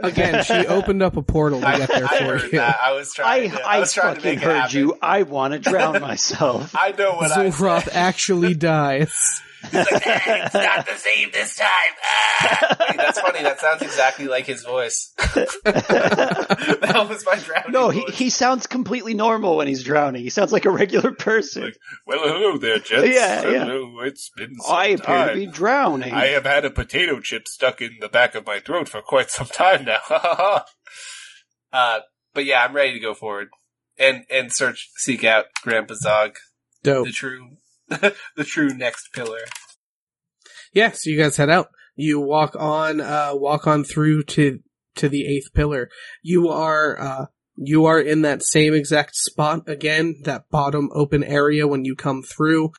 Again, she opened up a portal to I, get there I for heard you. that. I was I, trying. to, I, I, was trying to fucking make it heard happen. you. I want to drown myself. I know what I Zulroth said. actually dies. He's like, "Ah, it's not the same this time. Ah. Wait, that's funny. That sounds exactly like his voice. that was my drowning no, he, voice. he sounds completely normal when he's drowning. He sounds like a regular person. Like, Well, hello there, gents. Yeah, yeah. It's been some I appear time. to be drowning. I have had a potato chip stuck in the back of my throat for quite some time now. Ha ha ha. Uh, but yeah, I'm ready to go forward and and search, seek out Grandpa Zog, Dope. the true, the true next pillar. Yeah, so you guys head out. You walk on, uh, walk on through to, to the eighth pillar. You are, uh, you are in that same exact spot again, that bottom open area when you come through,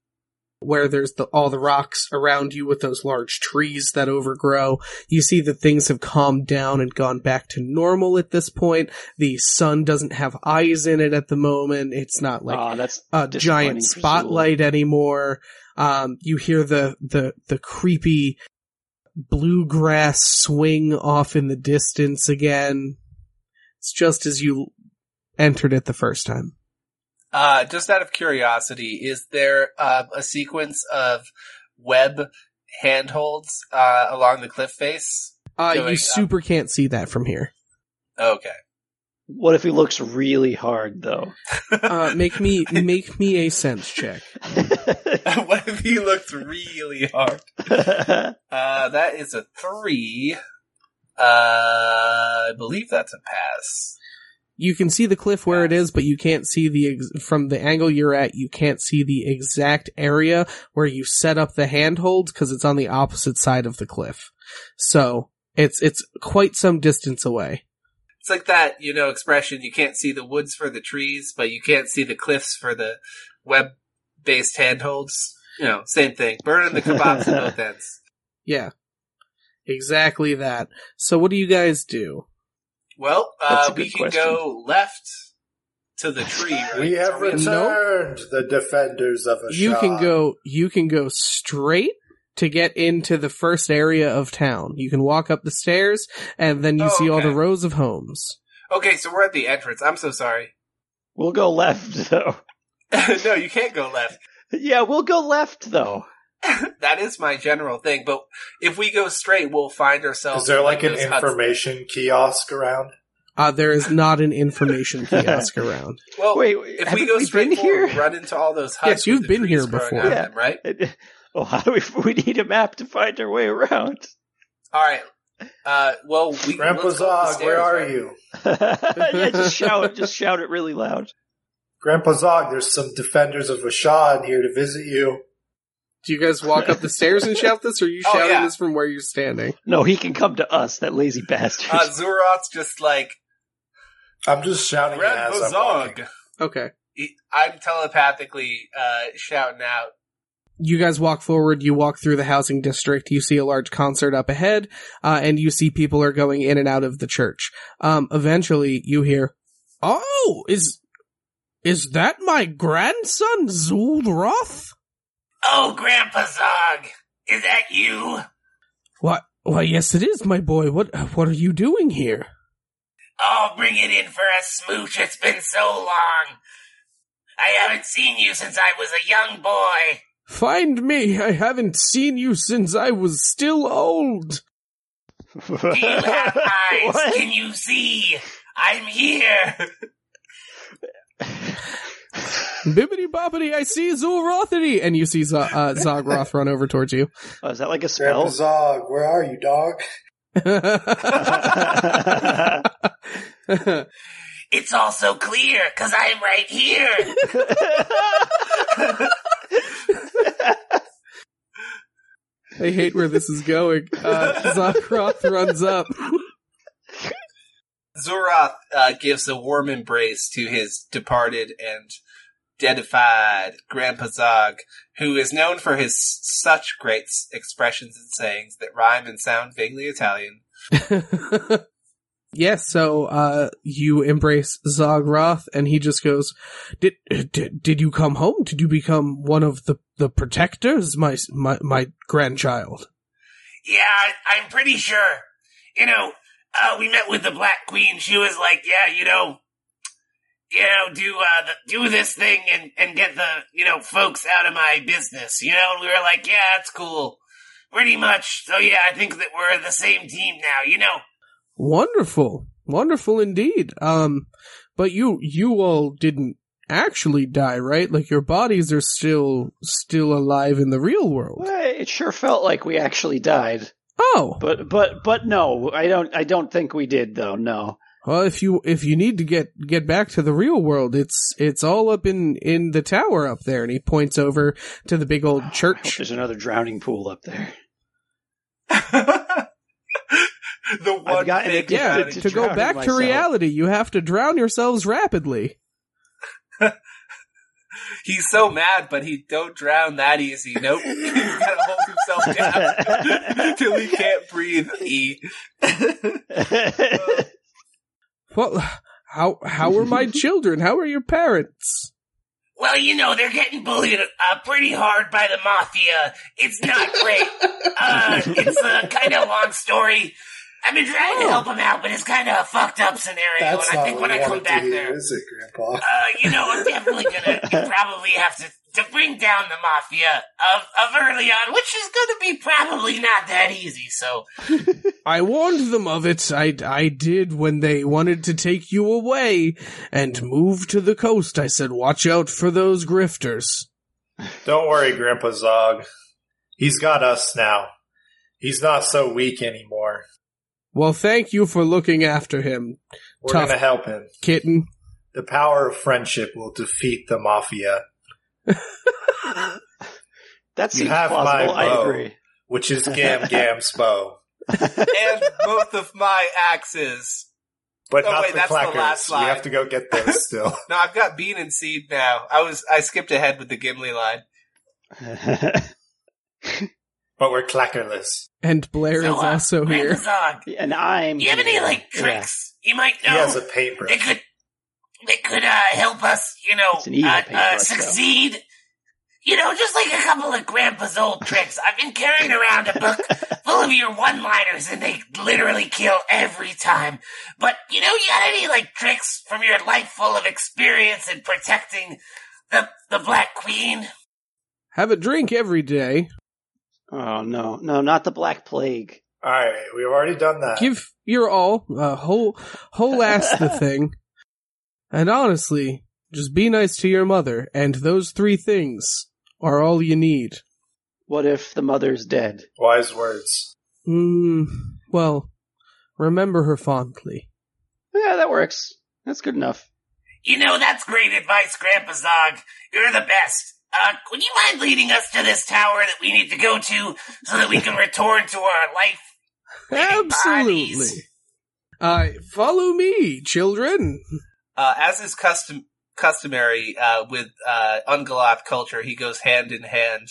where there's the, all the rocks around you with those large trees that overgrow. You see that things have calmed down and gone back to normal at this point. The sun doesn't have eyes in it at the moment. It's not like Aw, that's a giant spotlight anymore. Um, you hear the, the, the creepy bluegrass swing off in the distance again. It's just as you entered it the first time. Uh, just out of curiosity, is there uh, a sequence of web handholds uh, along the cliff face? Uh, Going you up. super can't see that from here. Okay. What if he looks really hard, though? Uh, make me, make me a sense check. what if he looked really hard? Uh, that is a three. Uh, I believe that's a pass. You can see the cliff where it is, but you can't see the, ex- from the angle you're at, you can't see the exact area where you set up the handholds because it's on the opposite side of the cliff. So, It's it's quite some distance away. It's like that, you know, expression, you can't see the woods for the trees, but you can't see the cliffs for the web-based handholds. You know, same thing. Burning the kebabs at both ends. Yeah. Exactly that. So what do you guys do? Well, uh, we can question. go left to the tree, right? We have Are we- returned the defenders of a You can go you can go straight to get into the first area of town. You can walk up the stairs and then you Oh, see all the rows of homes. Okay, so we're at the entrance. I'm so sorry. We'll go left though. no, you can't go left. Yeah, we'll go left though. that is my general thing, but if we go straight, we'll find ourselves. Is there like an those huts. information kiosk around? Uh, there is not an information kiosk around. Well, Wait, if haven't we go been straight forward, here? run into all those huts. Yes, you've been here before. Yeah. them, right? Well, how do we? We need a map to find our way around. All right. Uh, well, we Grandpa let's go up the Zog, where are right? you? yeah, just shout, just shout it really loud. Grandpa Zog, there's some defenders of Ashad here to visit you. Do you guys walk up the stairs and shout this, or are you Oh, shouting yeah. this from where you're standing? No, he can come to us, that lazy bastard. Uh, Zulroth's just like I'm just shouting Red as Grandpa I'm Okay. I'm telepathically uh, shouting out. You guys walk forward, you walk through the housing district, you see a large concert up ahead, uh, and you see people are going in and out of the church. Um, eventually you hear, Oh, is, is that my grandson, Zulroth? Oh, Grandpa Zog, is that you? What? Why, yes, it is, my boy. What, what are you doing here? I'll bring it in for a smooch. It's been so long. I haven't seen you since I was a young boy. Find me. I haven't seen you since I was still old. Do you have eyes? What? Can you see? I'm here. Bibbity boppity, I see Zulrothity! And you see Z- uh, Zogroth run over towards you. Oh, is that like a Grandpa spell? Zog, where are you, dog? It's all so clear because I'm right here. I hate where this is going. Uh, Zogroth runs up. Zulroth uh, gives a warm embrace to his departed and deadified Grandpa Zog, who is known for his such great s- expressions and sayings that rhyme and sound vaguely Italian. yes, so uh, you embrace Zogroth, and he just goes, "Did did did you come home? Did you become one of the the protectors, my my my grandchild?" Yeah, I, I'm pretty sure. You know, uh, we met with the Black Queen. She was like, "Yeah, you know, you know, do uh, the, do this thing and and get the you know folks out of my business." You know, and we were like, "Yeah, that's cool." Pretty much. So yeah, I think that we're the same team now. You know. Wonderful, wonderful indeed. Um, but you you all didn't actually die, right? Like your bodies are still still alive in the real world. Well, it sure felt like we actually died, Oh, but but but no, I don't. I don't think we did though. No. Well, if you if you need to get get back to the real world, it's it's all up in in the tower up there. And he points over to the big old oh, I hope church. there's another drowning pool up there. the one gotten thing addicted Yeah, about to to go drowning back to reality, you have to drown yourselves rapidly. He's so mad, but he don't drown that easy. Nope. He's gotta hold himself down till he can't breathe. E. Well, how how are my children? How are your parents? Well, you know, they're getting bullied uh, pretty hard by the mafia. It's not great. uh, it's a kind of long story. I've been trying to help them out, but it's kind of a fucked up scenario. That's and I think when I come back hear, there, is it, Grandpa? uh, you know, I'm definitely gonna probably have to to bring down the mafia of of early on, which is gonna be probably not that easy. So, I warned them of it. I, I did when they wanted to take you away and move to the coast. I said, watch out for those grifters. Don't worry, Grandpa Zog. He's got us now. He's not so weak anymore. Well, thank you for looking after him, We're gonna help him. kitten. The power of friendship will defeat the mafia, that seems my plausible. I bow. agree. which is Gam Gam's bow. and both of my axes. But Oh, not wait, the that's the clackers. last we line. have to go get those still. No, I've got bean and seed now. I was I skipped ahead with the Gimli line. but we're clackerless. And Blair So, is uh, also here. And I'm. do you have any here. like Yeah. tricks you might know? He has a that paintbrush. could that could uh, help us? You know, It's an evil uh, uh, paintbrush, though. succeed. You know, just like a couple of Grandpa's old tricks. I've been carrying around a book full of your one-liners, and they literally kill every time. But you know, you got any like tricks from your life full of experience in protecting the the Black Queen? Have a drink every day. Oh no, no, not the Black Plague. All right, we've already done that. Give your all, uh, whole, whole ass the thing. And honestly, just be nice to your mother, and those three things are all you need. What if the mother's dead? Wise words. Hmm, well, remember her fondly. Yeah, that works. That's good enough. You know, that's great advice, Grandpa Zog. You're the best. Uh, would you mind leading us to this tower that we need to go to so that we can return to our life? Absolutely. bodies. Uh, follow me, children. Uh, as is custom customary uh, with uh, Ungoloth culture, he goes hand in hand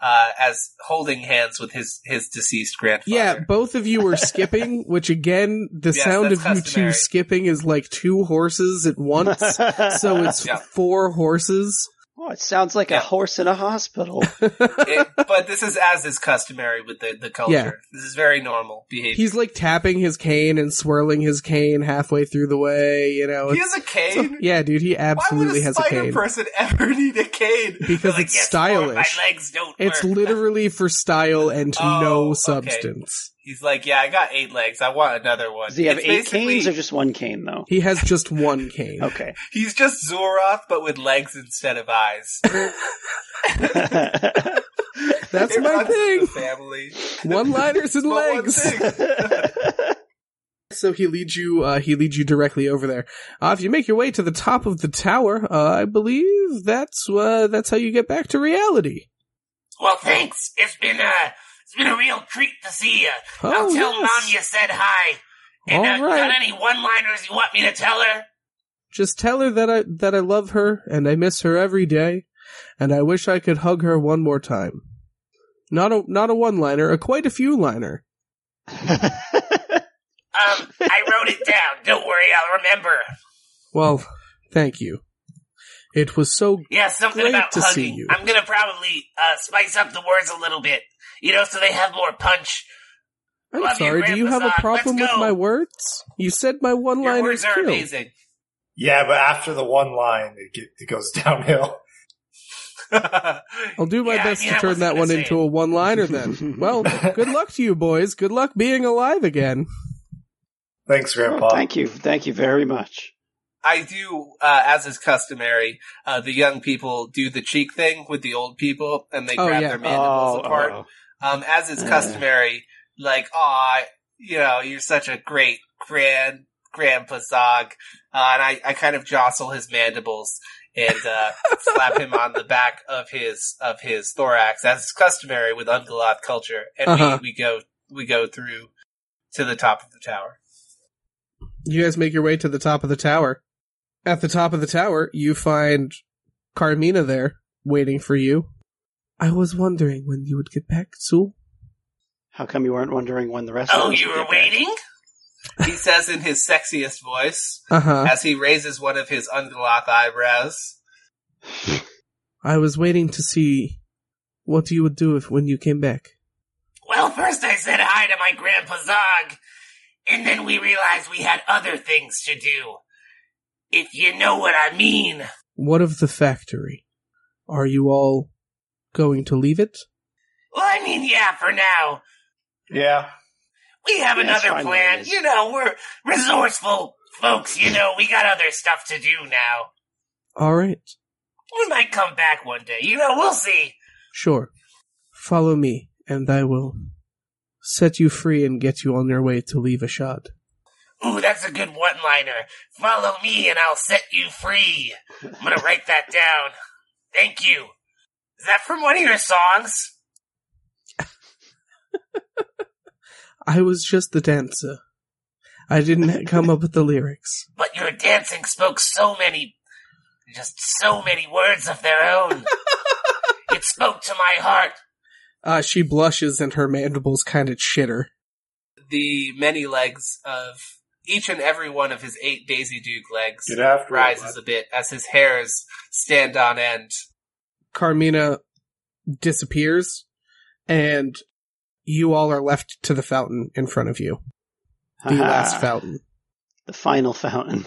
uh, as holding hands with his his deceased grandfather. Yeah, both of you are skipping, which again, the Yes, sound of that's you two skipping is like two horses at once. so it's Yeah. four horses. Oh, it sounds like Yeah. a horse in a hospital. It- but this is as is customary with the, the culture. Yeah. This is very normal behavior. He's like tapping his cane and swirling his cane halfway through the way, you know. he has a cane. yeah, dude, he Why would absolutely a has a spider cane. person ever need a cane? Because Like, it's yes, stylish. my legs don't It's work. literally for style and Oh, no okay. Substance. He's like, yeah, I got eight legs. I want another one. Does he have It's eight basically- canes or just one cane, though? He has just one cane. Okay. He's just Zulroth, but with legs instead of eyes. That's It my thing. family. One liners and legs. So he leads you. Uh, he leads you directly over there. Uh, if you make your way to the top of the tower, uh, I believe that's uh, that's how you get back to reality. Well, thanks. It's been uh, it's been a real treat to see you. I'll Oh, tell yes. Mom you said hi. And All uh, right. got any one-liners you want me to tell her? Just tell her that I that I love her and I miss her every day, and I wish I could hug her one more time. Not a not a one liner, a quite a few liner. Um, I wrote it down. Don't worry, I'll remember. Well, thank you. It was so Yeah, something Great about to see hugging. you. I'm gonna probably uh, spice up the words a little bit, you know, so they have more punch. I'm Love you, sorry, do you have a problem with my words? You said my one Your liners words are killed. amazing. Yeah, but after the one line, it, get, it goes downhill. I'll do my Yeah, best yeah, to turn that one into it. a one liner then. well, good luck to you boys. Good luck being alive again. Thanks, Grandpa. Oh, thank you. Thank you very much. I do, uh, as is customary, uh, the young people do the cheek thing with the old people, and they Oh, grab yeah. their mandibles Oh, apart. Um, as is Uh. customary, like, aw, you know, you're such a great grand grandpa Zog. Uh, and I, I kind of jostle his mandibles and, uh, slap him on the back of his, of his thorax, as is customary with Ungoloth culture. And Uh-huh. we, we go, we go through to the top of the tower. You guys make your way to the top of the tower. At the top of the tower, you find Carmina there, waiting for you. I was wondering when you would get back, Sul. How come you weren't wondering when the rest of Oh, us you would were get back? waiting? He says in his sexiest voice, Uh huh. as he raises one of his Ungoloth eyebrows. I was waiting to see what you would do if when you came back. Well, first I said hi to my Grandpa Zog, and then we realized we had other things to do. If you know what I mean. What of the factory? Are you all going to leave it? Well, I mean, yeah, for now. Yeah. We have Yeah, another fine the way it plan. You know, we're resourceful folks, you know, we got other stuff to do now. All right. We might come back one day. You know, we'll see. Sure. Follow me, and I will set you free and get you on your way to leave Ashad. Ooh, that's a good one liner. Follow me and I'll set you free. I'm gonna write that down. Thank you. Is that from one of your songs? I was just the dancer. I didn't come up with the lyrics. But your dancing spoke so many, just so many words of their own. it spoke to my heart. Uh, she blushes and her mandibles kind of chitter. The many legs of each and every one of his eight Daisy Duke legs Get after it, rises a bit as his hairs stand on end. Carmina disappears, and you all are left to the fountain in front of you. The last Ah, fountain. The final fountain.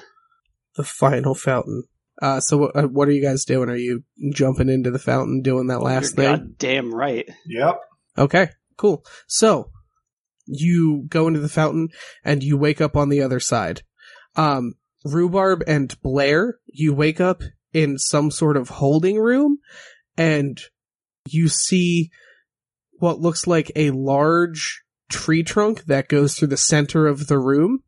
The final fountain. Uh, so what, uh, what are you guys doing? Are you jumping into the fountain, doing that last You're thing? goddamn right. Yep. Okay, cool. So you go into the fountain and you wake up on the other side. Um, Rhubarb and Blair, you wake up in some sort of holding room and you see what looks like a large tree trunk that goes through the center of the room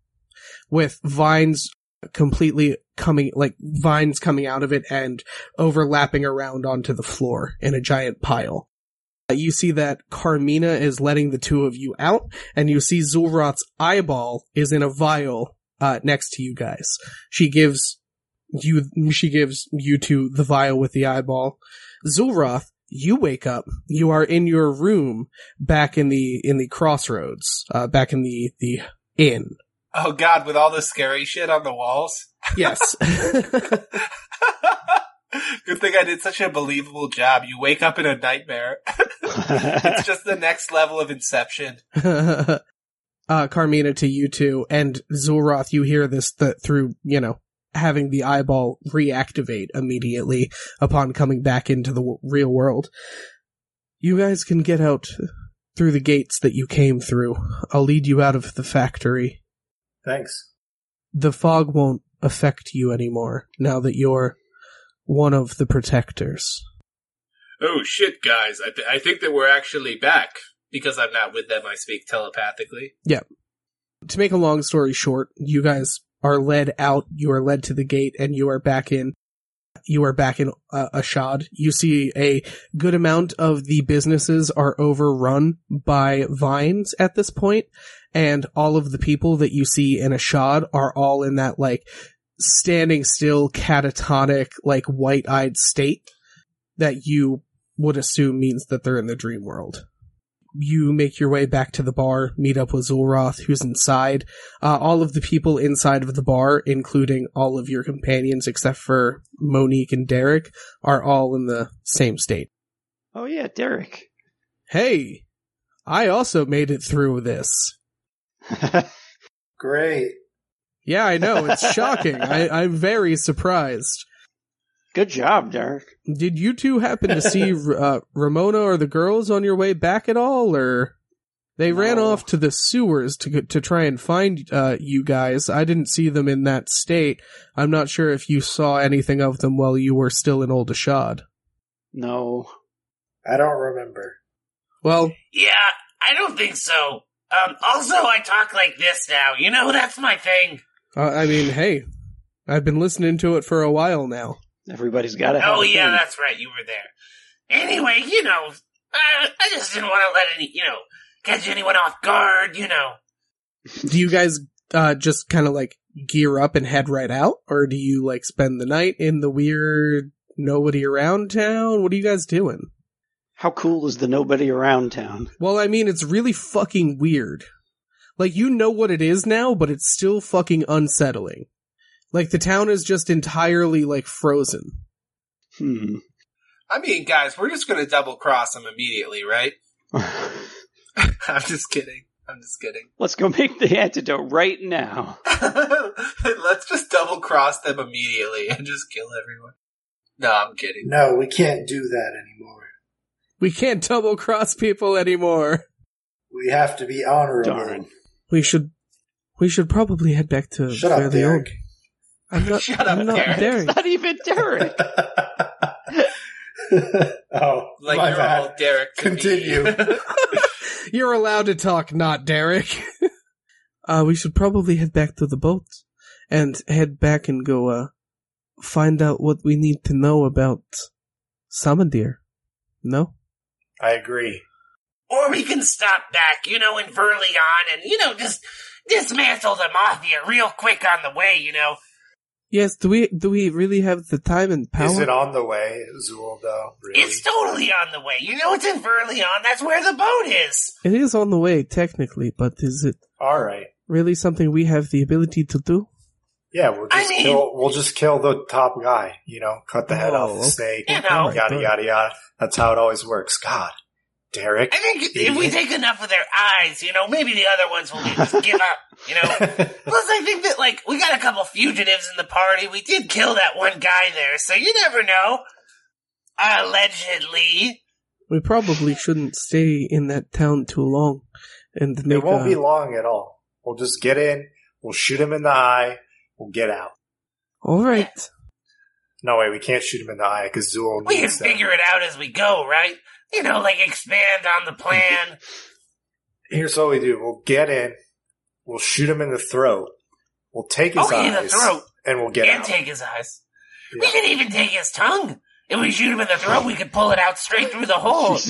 with vines completely coming, like vines coming out of it and overlapping around onto the floor in a giant pile. Uh, You see that Carmina is letting the two of you out, and you see Zulroth's eyeball is in a vial uh, next to you guys. She gives you, she gives you two the vial with the eyeball. Zulroth, you wake up. You are in your room, back in the in the crossroads, uh, back in the the inn. Oh god, with all the scary shit on the walls. Yes. Good thing I did such a believable job. You wake up in a nightmare. it's just the next level of Inception. uh, Carmina to you two, and Zulroth, you hear this th- through, you know, having the eyeball reactivate immediately upon coming back into the w- real world. You guys can get out through the gates that you came through. I'll lead you out of the factory. Thanks. The fog won't affect you anymore now that you're one of the protectors. Oh shit, guys! I, th- I think that we're actually back because I'm not with them. I speak telepathically. Yeah. To make a long story short, you guys are led out, you are led to the gate, and you are back in. You are back in uh, Ashad. You see a good amount of the businesses are overrun by vines at this point, and all of the people that you see in Ashad are all in that like standing still, catatonic, like white-eyed state that you would assume means that they're in the dream world you make your way back to the bar, meet up with Zulroth, who's inside. Uh, all of the people inside of the bar, including all of your companions except for Monique and Derek, are all in the same state. oh yeah, Derek. Hey, I also made it through this. Great. Yeah, I know, it's shocking. I, I'm very surprised. Good job, Derek. Did you two happen to see uh, Ramona or the girls on your way back at all, or they ran off to the sewers to to try and find uh, you guys? I didn't see them in that state. I'm not sure if you saw anything of them while you were still in Old Ashad. No. I don't remember. Well, Yeah, I don't think so. Um, also, I talk like this now. You know, that's my thing. uh, I mean, hey, I've been listening to it for a while now. Everybody's got to have Oh, a yeah, thing. that's right. You were there. Anyway, you know, uh, I just didn't want to let any, you know, catch anyone off guard, you know. Do you guys uh, just kind of like gear up and head right out, or do you like spend the night in the weird nobody around town? What are you guys doing? How cool is the nobody around town? Well, I mean, it's really fucking weird. Like, you know what it is now, but it's still fucking unsettling. Like, the town is just entirely, like, frozen. Hmm. I mean, guys, we're just gonna double cross them immediately, right? I'm just kidding. I'm just kidding. Let's go make the antidote right now. Let's just double cross them immediately and just kill everyone. No, I'm kidding. No, we can't do that anymore. We can't double cross people anymore. We have to be honorable. Darn. We should, we should probably head back to Shut up, the Derek. old. I'm not, Shut up, I'm not Derek. Derek. Not even Derek. oh, Like my you're bad. all Derek. to me. Continue. You're allowed to talk, not Derek. uh, we should probably head back to the boat and head back and go, uh, find out what we need to know about Samadir. No? I agree. Or we can stop back, you know, in Verleon and, you know, just dismantle the Mafia real quick on the way, you know. Yes, do we do we really have the time and power? Is it on the way, Zool, though? Really? It's totally on the way. You know, it's in Verleon. That's where the boat is. It is on the way, technically, but is it All right. really something we have the ability to do? Yeah, we'll I just mean- kill. We'll just kill the top guy. You know, cut the head Oh, off the oh, okay. snake. You know. Yada yada yada. That's how it always works. God, Derek. I think if we take enough of their eyes, you know, maybe the other ones will just give up, you know. Plus, I think that, like, we got a couple fugitives in the party. We did kill that one guy there, so you never know. Allegedly. We probably shouldn't stay in that town too long and make it won't a- be long at all. We'll just get in. We'll shoot him in the eye. We'll get out. All right. No way, we can't shoot him in the eye because Zool We can needs that. figure it out as we go, right? You know, like expand on the plan. Here's what we do: we'll get in. We'll shoot him in the throat. We'll take his oh, okay, eyes the throat. and we'll get and out. take his eyes. We Yeah. can even take his tongue. If we shoot him in the throat, we could pull it out straight through the hole.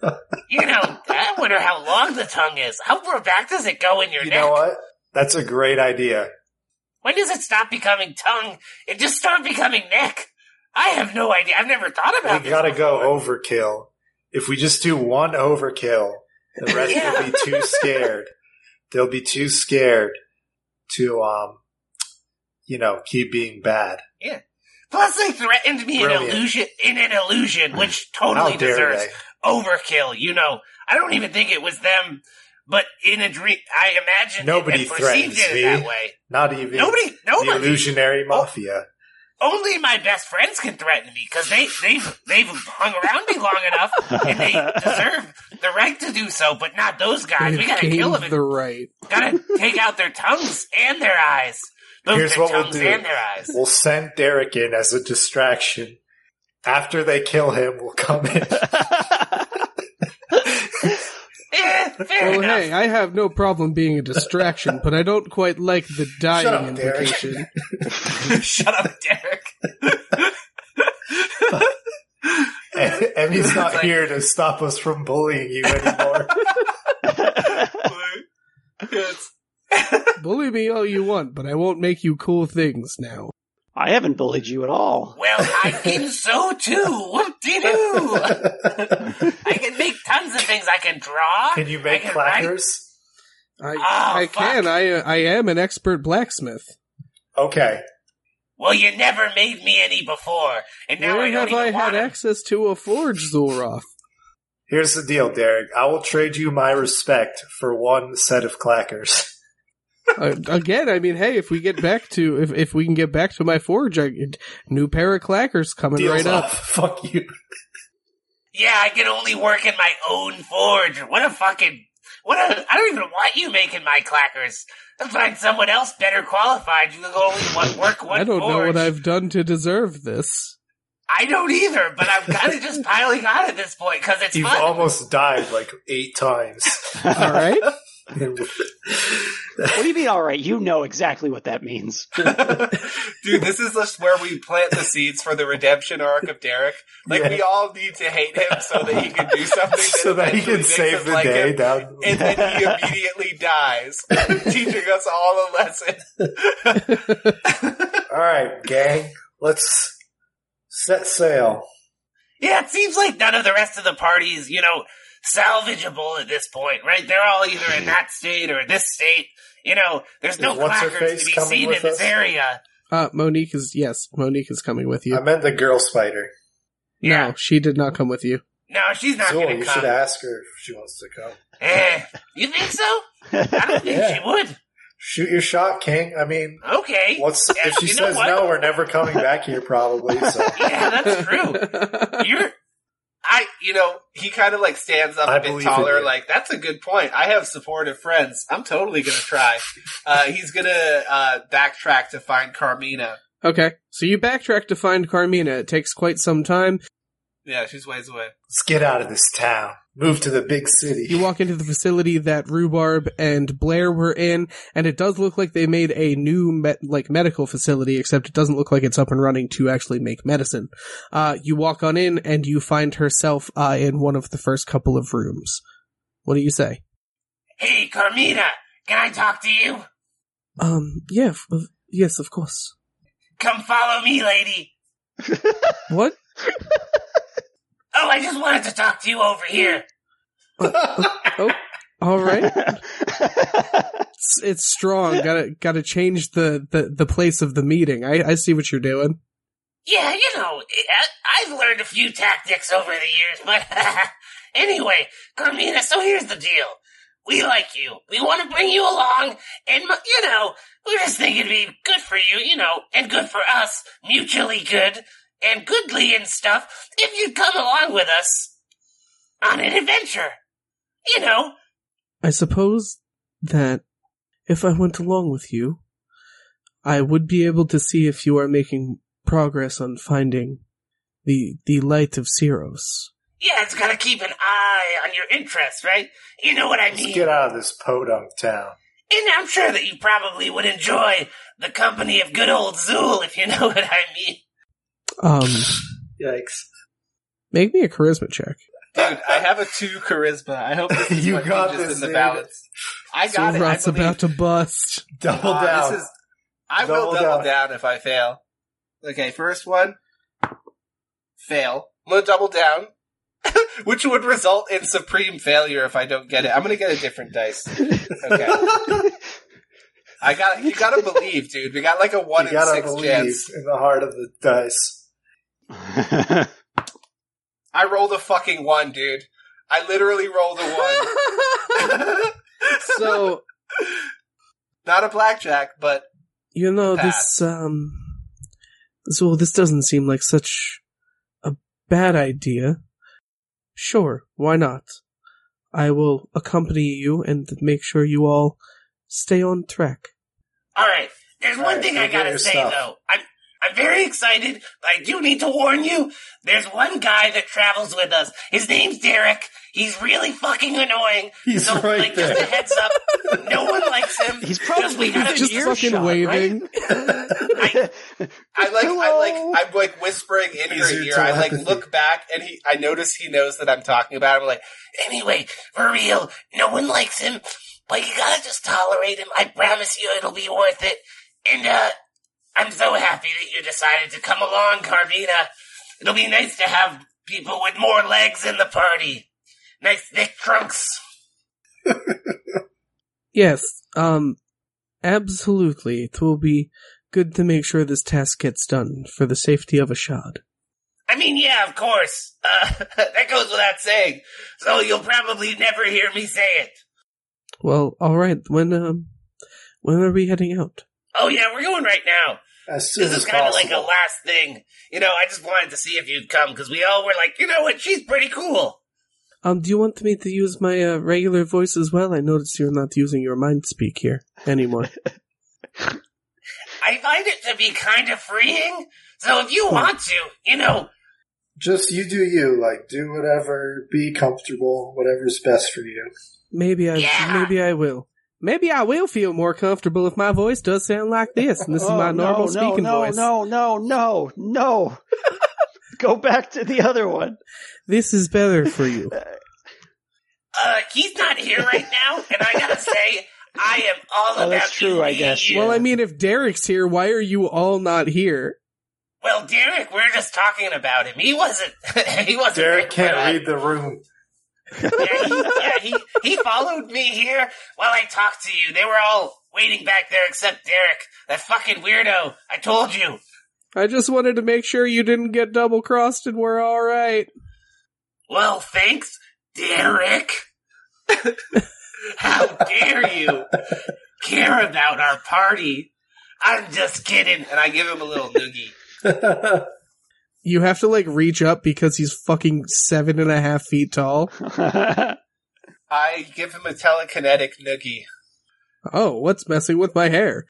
You know, I wonder how long the tongue is. How far back does it go in your you neck? You know what? That's a great idea. When does it stop becoming tongue and just start becoming neck? I have no idea. I've never thought about it. We gotta go overkill. If we just do one overkill, the rest will be too scared. They'll be too scared to, um, you know, keep being bad. Yeah. Plus, they threatened me in Brilliant. illusion, in an illusion, which totally deserves they? overkill. You know, I don't even think it was them, but in a dream, I imagined Nobody it and perceived it me. that way. Not even Nobody, the nobody. illusionary mafia. Only my best friends can threaten me because they they've they've hung around me long enough and they deserve the right to do so. But not those guys. We They've gotta kill them. the right. Gotta take out their tongues and their eyes. Both Here's their what we'll do. and their eyes. We'll send Derek in as a distraction. After they kill him, we'll come in. Eh, fair Well, enough. hey, I have no problem being a distraction, but I don't quite like the dying up, Derek. implication. Shut up, Derek. and, and he's not like- here to stop us from bullying you anymore. Bully me all you want, but I won't make you cool things now. I haven't bullied you at all. well, I can so too. Whoop de doo. I can make tons of things. I can draw. Can you make I can write. clackers? I Oh, I can. I I am an expert blacksmith. Okay. Well, you never made me any before, and now Where I have I had want 'em. access to a forge, Zulroth? Here's the deal, Derek. I will trade you my respect for one set of clackers. Uh, again, I mean, hey, if we get back to if if we can get back to my forge, I, new pair of clackers coming Deals right up. off. Fuck you. Yeah, I can only work in my own forge. What a fucking what a I don't even want you making my clackers. I'll find someone else better qualified. You can only one, work one I don't know what I've done to deserve this. I don't either, but I'm kind of just piling on at this point because it's You've fun. almost died like eight times. All right, What do you mean, all right? You know exactly what that means. Dude, this is just where we plant the seeds for the redemption arc of Derek. Like, Yeah. we all need to hate him so that he can do something that so that he can save the like day him, down. And then he immediately dies, teaching us all a lesson. All right, gang. Let's set sail. Yeah, it seems like none of the rest of the parties, you know, salvageable at this point, right? They're all either in that state or this state. You know, there's no Is What's-Her-Face clackers to be seen in with this area. uh, Monique is yes, Monique is coming with you. I meant the girl spider. Yeah. No, she did not come with you. No, she's not Zool, gonna you come. should ask her if she wants to come. Eh, you think so? I don't think Yeah. she would. Shoot your shot, King. I mean, Okay. what's Yeah, if she you says what? no, we're never coming back here, probably. So Yeah, that's true. You're I, you know, he kind of like stands up I a bit taller, like, that's a good point. I have supportive friends. I'm totally gonna try. Uh, he's gonna, uh, backtrack to find Carmina. okay, so you backtrack to find Carmina. It takes quite some time. Yeah, she's ways away. let's get out of this town. Move to the big city. You walk into the facility that Rhubarb and Blair were in, and it does look like they made a new me- like medical facility, except it doesn't look like it's up and running to actually make medicine. Uh, you walk on in, and you find herself uh, in one of the first couple of rooms. What do you say? Hey, Carmina, can I talk to you? Um, yeah, f- of- yes, of course. Come follow me, lady. What? Oh, I just wanted to talk to you over here. Oh, all right. It's, it's strong. Gotta gotta change the, the, the place of the meeting. I, I see what you're doing. Yeah, you know, I- I've learned a few tactics over the years, but anyway, Carmina, so here's the deal. We like you. We want to bring you along, and, you know, we're just thinking it'd be good for you, you know, and good for us, mutually good, and goodly and stuff, if you'd come along with us on an adventure. You know, I suppose that if I went along with you, I would be able to see if you are making progress on finding the the light of Ceros. yeah, it's gotta keep an eye on your interests, right? You know what I Let's mean? get out of this podunk town. And I'm sure that you probably would enjoy the company of good old Zool, if you know what I mean. Um, Yikes. make me a charisma check. Dude, I have a two charisma. I hope this is You what got this, in the dude. balance. I got it. I Rat's believe. about to bust. Double Uh, down. This is, I Double will double down. down. if I fail. Okay, first one. Fail. I'm gonna double down. Which would result in supreme failure if I don't get it. I'm gonna get a different dice. Okay. I got you gotta believe, dude. We got like a one you in six believe chance. in the heart of the dice. I rolled a fucking one, dude. I literally rolled a one. So Not a blackjack, but you know Pass. this um, so this doesn't seem like such a bad idea. Sure, why not? I will accompany you and make sure you all stay on track. Alright, there's one Alright, thing I gotta say stuff. though. I'm, I'm very excited, but I do need to warn you. There's one guy that travels with us. His name's Derek. He's really fucking annoying. He's so, right like, there. just a heads up. No one likes him. He's probably we gotta within Just earshot, fucking waving. I, I like, I like, I'm like whispering in her Use your ear. I like look back and he, I notice he knows that I'm talking about him. I'm like, anyway, for real, no one likes him, but you gotta just tolerate him. I promise you it'll be worth it. And, uh, I'm so happy that you decided to come along, Carmina. It'll be nice to have people with more legs in the party. Nice thick trunks. Yes, um, absolutely. It will be good to make sure this task gets done for the safety of Ashad. I mean, yeah, of course. Uh, that goes without saying. So you'll probably never hear me say it. Well, alright, when, um, when are we heading out? Oh yeah, we're going right now. As soon This as is kind of like a last thing. You know, I just wanted to see if you'd come because we all were like, you know what, she's pretty cool. Um, do you want me to use my, uh, regular voice as well? I notice you're not using your mind speak here anymore. I find it to be kind of freeing. So if you want to, you know, Just you do you. Like, do whatever, be comfortable, whatever's best for you. Maybe I, Yeah. maybe I will. Maybe I will feel more comfortable if my voice does sound like this, and this is Oh, my normal no, speaking no, voice. No, no, no, no, Go back to the other one. This is better for you. uh, he's not here right now, and I gotta say, I am all Oh, about that's true, you I guess. you. Well, I mean, if Derek's here, why are you all not here? Well, Derek, we're just talking about him. He wasn't. he wasn't. Derek can't that. read the room. Yeah, he, yeah, he he followed me here while I talked to you. They were all waiting back there except Derek, that fucking weirdo. I told you. I just wanted to make sure you didn't get double crossed and we're alright. Well, thanks, Derek. How dare you care about our party? I'm just kidding. and I give him a little noogie. You have to like reach up because he's fucking seven and a half feet tall. I give him a telekinetic noogie. Oh, what's messing with my hair?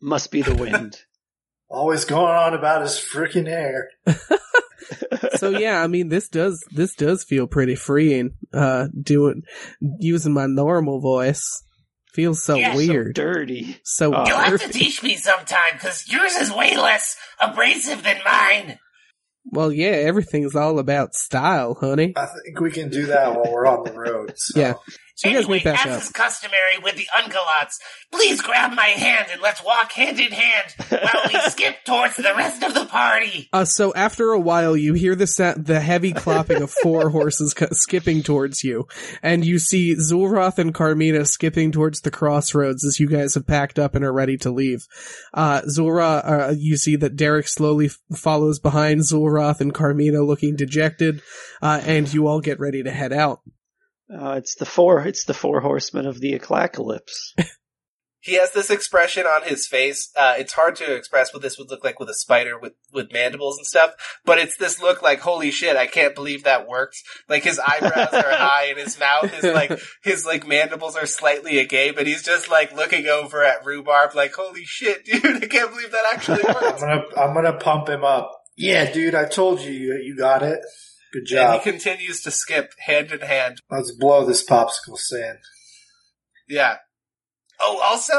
Must be the wind. Always going on about his freaking hair. so yeah, I mean this does this does feel pretty freeing. Uh, doing using my normal voice feels so Yeah, so weird, dirty. so, Oh. You'll have to teach me sometime, because yours is way less abrasive than mine. Well, yeah, everything's all about style, honey. I think we can do that while we're on the road. So. Yeah. So anyway, as up. is customary with the Ungalots, please grab my hand and let's walk hand in hand while we skip towards the rest of the party. Uh, so after a while, you hear the sa- the heavy clopping of four horses co- skipping towards you, and you see Zulroth and Carmina skipping towards the crossroads as you guys have packed up and are ready to leave. Uh, Zulra, uh, you see that Derek slowly f- follows behind Zulroth and Carmina looking dejected, uh, and you all get ready to head out. Uh, it's the four. It's the four horsemen of the Aclacalypse. He has this expression on his face. Uh, it's hard to express what this would look like with a spider with, with mandibles and stuff, but it's this look like, holy shit, I can't believe that worked. Like his eyebrows are high and his mouth is like, his like mandibles are slightly agape and he's just like looking over at Rhubarb like, holy shit, dude, I can't believe that actually worked. I'm worked. gonna I'm gonna pump him up. Yeah, dude, I told you you, you got it. Good and job. he continues to skip hand in hand. Let's blow this popsicle stand. Yeah. Oh, also,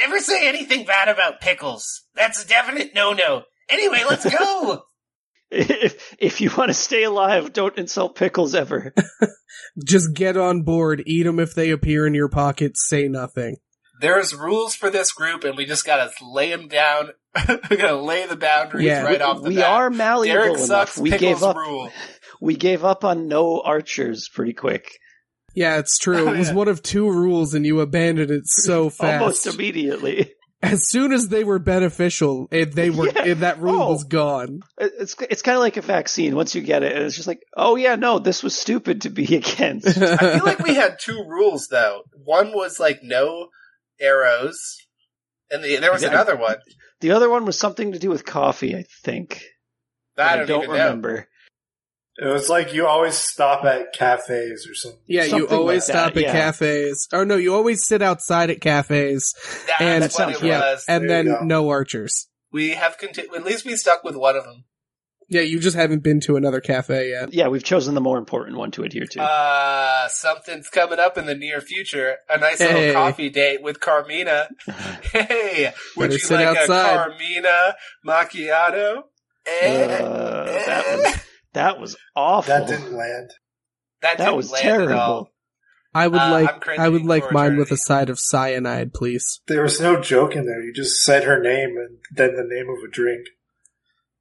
never say anything bad about pickles. That's a definite no-no. Anyway, let's go. if if you want to stay alive, don't insult pickles ever. Just get on board, eat them if they appear in your pocket, say nothing. There's rules for this group and we just gotta lay them down. we gotta lay the boundaries Yeah. right off the we bat. are malleable Derek enough. sucks. We Pickles gave up. rule. We gave up on no archers pretty quick, Yeah, it's true. It was one of two rules and you abandoned it so fast. almost immediately. as soon as they were beneficial, it, they were Yeah. it, that rule Oh. was gone. It's it's kind of like a vaccine. Once you get it, and it's just like, oh yeah, no, this was stupid to be against. I feel like we had two rules though. One was like no arrows, and the, there was Yeah. another one. the other one was something to do with coffee, I think. That But I don't, even remember. It was like you always stop at cafes or something. yeah, you Something always like that, stop at yeah. cafes. Or no, you always sit outside at cafes, know. and That's what sounds it yeah, was. and There then no archers. we have conti- at least we stuck with one of them. Yeah, you just haven't been to another cafe yet. Yeah, we've chosen the more important one to adhere to. Uh, something's coming up in the near future. A nice Hey. little coffee date with Carmina. Hey, would Better you sit like outside. a Carmina macchiato? Eh, Uh, eh. that was that was awful. That didn't land. that, that didn't was land at all. terrible. I would Uh, like I would like for mine with a side of cyanide, please. There was no joke in there. You just said her name and then the name of a drink.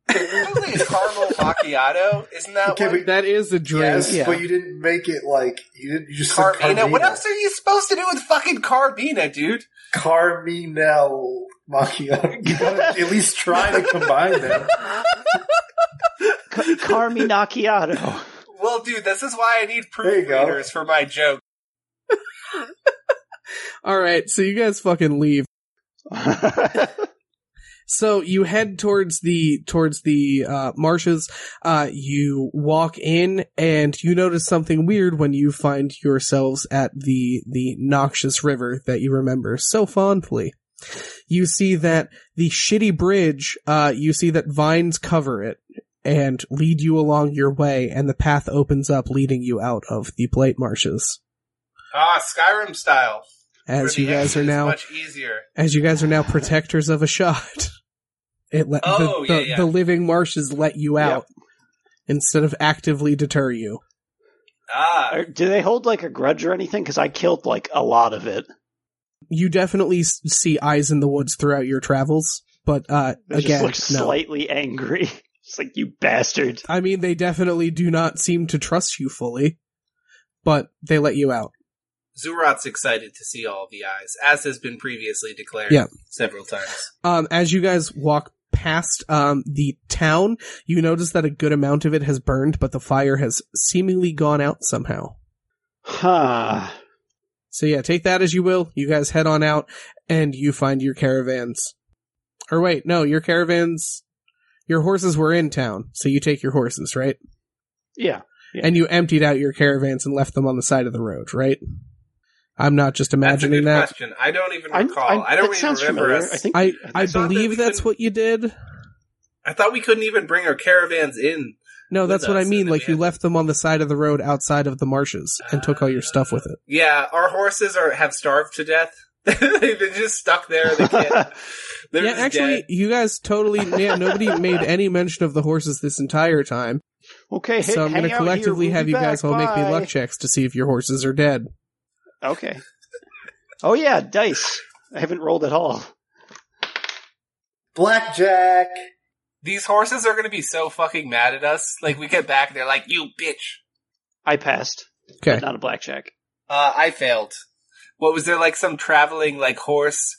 Usually it's caramel macchiato, isn't that Okay, one? That is a drink. Yes, yeah. but you didn't make it like you didn't. You just said Carmina. What else are you supposed to do with fucking Carmina, dude? Carminel macchiato. You gotta at least try to combine them. Ca- Carmi Macchiato. Well, dude, this is why I need There proofreaders for my joke. All right, so you guys fucking leave. So you head towards the towards the uh, marshes. Uh, you walk in, and you notice something weird when you find yourselves at the the noxious river that you remember so fondly. You see that the shitty bridge. Uh, you see that vines cover it and lead you along your way, and the path opens up, leading you out of the blight marshes. Ah, Skyrim style. As you guys are now much easier. as you guys are now protectors of Ashad. It let Oh, the, yeah, the, yeah. the living marshes let you Yep. out instead of actively deter you. Ah, Do they hold like a grudge or anything? Because I killed like a lot of it. You definitely see eyes in the woods throughout your travels, but uh They again, just no. slightly angry. It's like you bastard. I mean, they definitely do not seem to trust you fully, but they let you out. Zurat's excited to see all the eyes, as has been previously declared Yeah. several times. Um, as you guys walk past um the town, you notice that a good amount of it has burned, but the fire has seemingly gone out somehow. Huh. So yeah, take that as you will. You guys head on out and you find your caravans. Or wait, no, your caravans, your horses were in town. So you take your horses, right? Yeah. Yeah. And you emptied out your caravans and left them on the side of the road, right? I'm not just That's a imagining good that. question. I don't even I, recall. I, I, don't that even sounds remember familiar. us. I think I, I thought that believe we that's what you did. I thought we couldn't even bring our caravans in No, that's what I mean. Like you left them on the side of the road outside of the marshes and took all your stuff with it. Yeah, our horses are have starved to death. They've been just stuck there. They can't. Yeah, actually, dead. you guys totally. Yeah, nobody made any mention of the horses this entire time. okay, so I'm going going to collectively have you guys all make me luck checks to see if your horses are dead. Okay. Oh yeah, dice. I haven't rolled at all. Blackjack. these horses are going to be so fucking mad at us. Like we get back, they're like, "You bitch." I passed, Okay. not a blackjack. Uh, I failed. What was there like some traveling like horse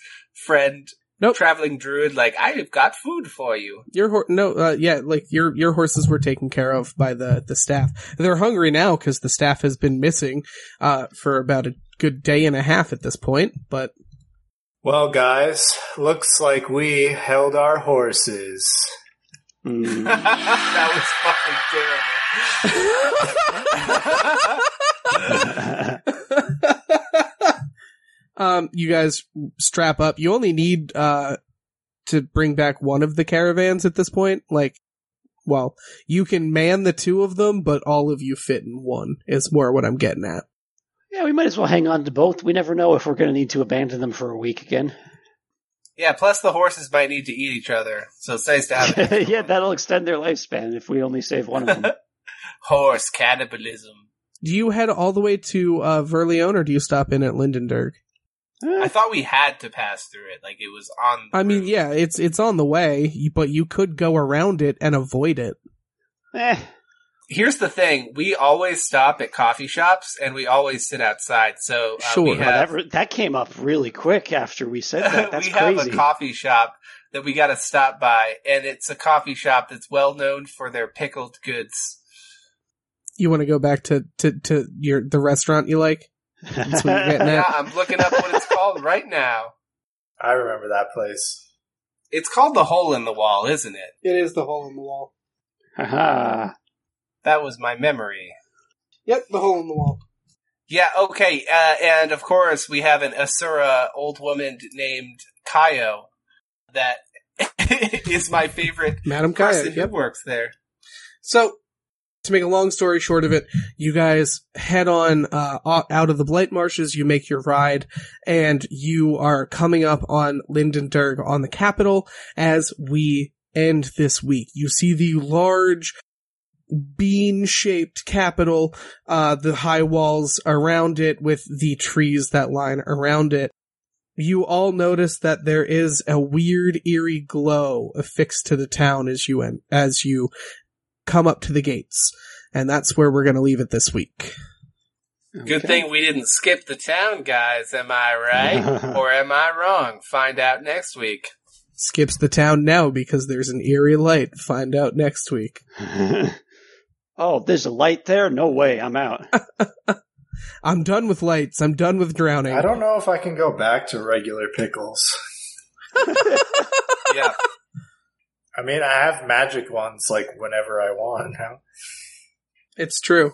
friend? Nope. Traveling druid, like I've got food for you. Your hor- no, uh, yeah, like your your horses were taken care of by the the staff. They're hungry now because the staff has been missing uh, for about a good day and a half at this point. But Well, guys, looks like we held our horses. Hmm. that was fucking terrible. um, you guys strap up. You only need uh to bring back one of the caravans at this point. Like, well, you can man the two of them, but all of you fit in one. Is more what I'm getting at. yeah, we might as well hang on to both. We never know if we're going to need to abandon them for a week again. yeah, plus the horses might need to eat each other, so it's nice to have yeah, that'll extend their lifespan if we only save one of them. horse cannibalism. Do you head all the way to uh, Verleone, or do you stop in at Lindenberg? I thought we had to pass through it, like it was on. the I mean, route. yeah, it's it's on the way, but you could go around it and avoid it. Eh, Here's the thing: we always stop at coffee shops, and we always sit outside. So uh, Sure. we well, have, that, that came up really quick after we said that. That's we have crazy. a coffee shop that we got to stop by, and it's a coffee shop that's well known for their pickled goods. You want to go back to, to, to your the restaurant you like? That's what you're getting Yeah. I'm looking up what it's called right now. I remember that place. It's called the Hole in the Wall, isn't it? It is the hole in the wall. Haha. That was my memory. Yep, the hole in the wall. Yeah, okay, uh, and of course we have an Asura old woman named Kaio that is my favorite Madam person Kaya. who Yep. works there. So, to make a long story short of it, you guys head on uh, out of the Blight Marshes. You make your ride, and you are coming up on Lindenberg on the capital as we end this week. You see the large bean-shaped capital, uh, the high walls around it with the trees that line around it. You all notice that there is a weird, eerie glow affixed to the town as you en- as you come up to the gates. And that's where we're going to leave it this week. Good thing we didn't skip the town, guys. Am I right? or am I wrong? Find out next week. Skips the town now because there's an eerie light. Find out next week. oh, there's a light there? No way, I'm out. I'm done with lights. I'm done with drowning. I don't know if I can go back to regular pickles. Yeah. I mean, I have magic ones like whenever I want. Huh? It's true.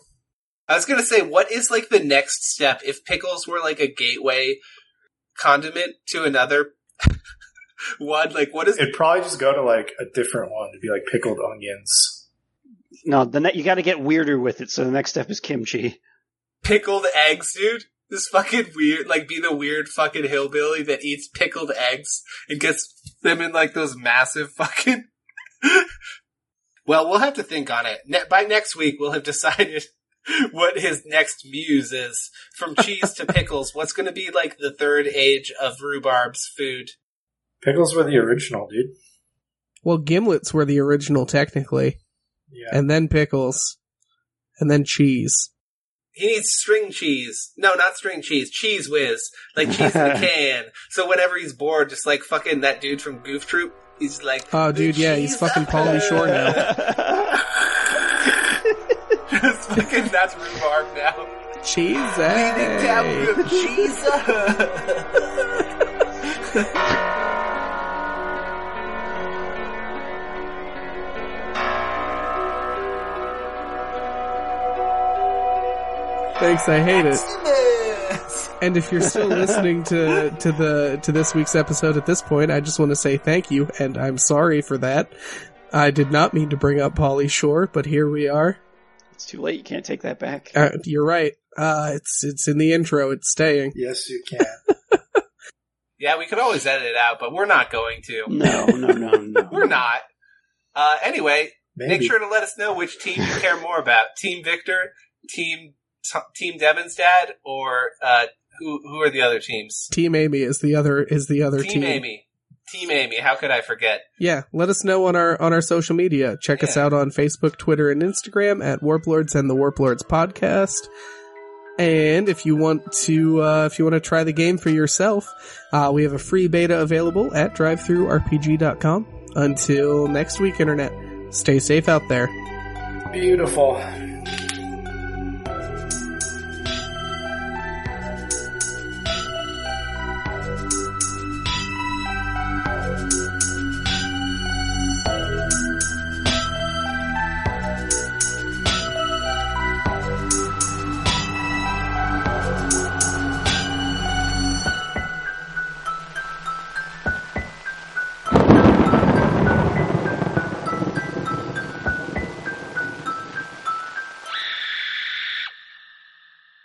I was gonna say, what is like the next step if pickles were like a gateway condiment to another one? Like, what is It'd probably just go to like a different one to be like pickled onions. No, the ne- you got to get weirder with it. So the next step is kimchi. pickled eggs, dude? This fucking weird, like, be the weird fucking hillbilly that eats pickled eggs and gets them in like those massive fucking. well, we'll have to think on it. Ne- by next week, we'll have decided what his next muse is. From cheese to pickles, what's going to be like the third age of rhubarb's food? Pickles were the original, dude. Well, gimlets were the original technically, Yeah. and then pickles, and then cheese. He needs string cheese. No, not string cheese. Cheese whiz. Like cheese in a can. So whenever he's bored, just like fucking that dude from Goof Troop, he's like, Oh, dude, yeah, he's fucking up." Pauly Shore now. Just fucking, that's rhubarb now. Cheese. Leaning down with cheese. Thanks, I hate it. Maximus! And if you're still listening to to the to this week's episode at this point, I just want to say thank you and I'm sorry for that. I did not mean to bring up Pauly Shore, but here we are. It's too late. You can't take that back. Uh, you're right. Uh, it's it's in the intro. It's staying. Yes, you can. Yeah, we could always edit it out, but we're not going to. No, no, no, no. We're not. Uh, anyway, Maybe. make sure to let us know which team you care more about: Team Victor, Team t- Team Devin's dad, or uh, who who are the other teams? Team Amy is the other is the other Team team. Amy. Team Amy. How could I forget? Yeah, let us know on our on our social media. Check us out on Facebook, Twitter, and Instagram at Warplords and the Warplords Podcast. And if you want to, uh, if you want to try the game for yourself, uh, we have a free beta available at drivethrurpg.com. Until next week, Internet, stay safe out there. Beautiful.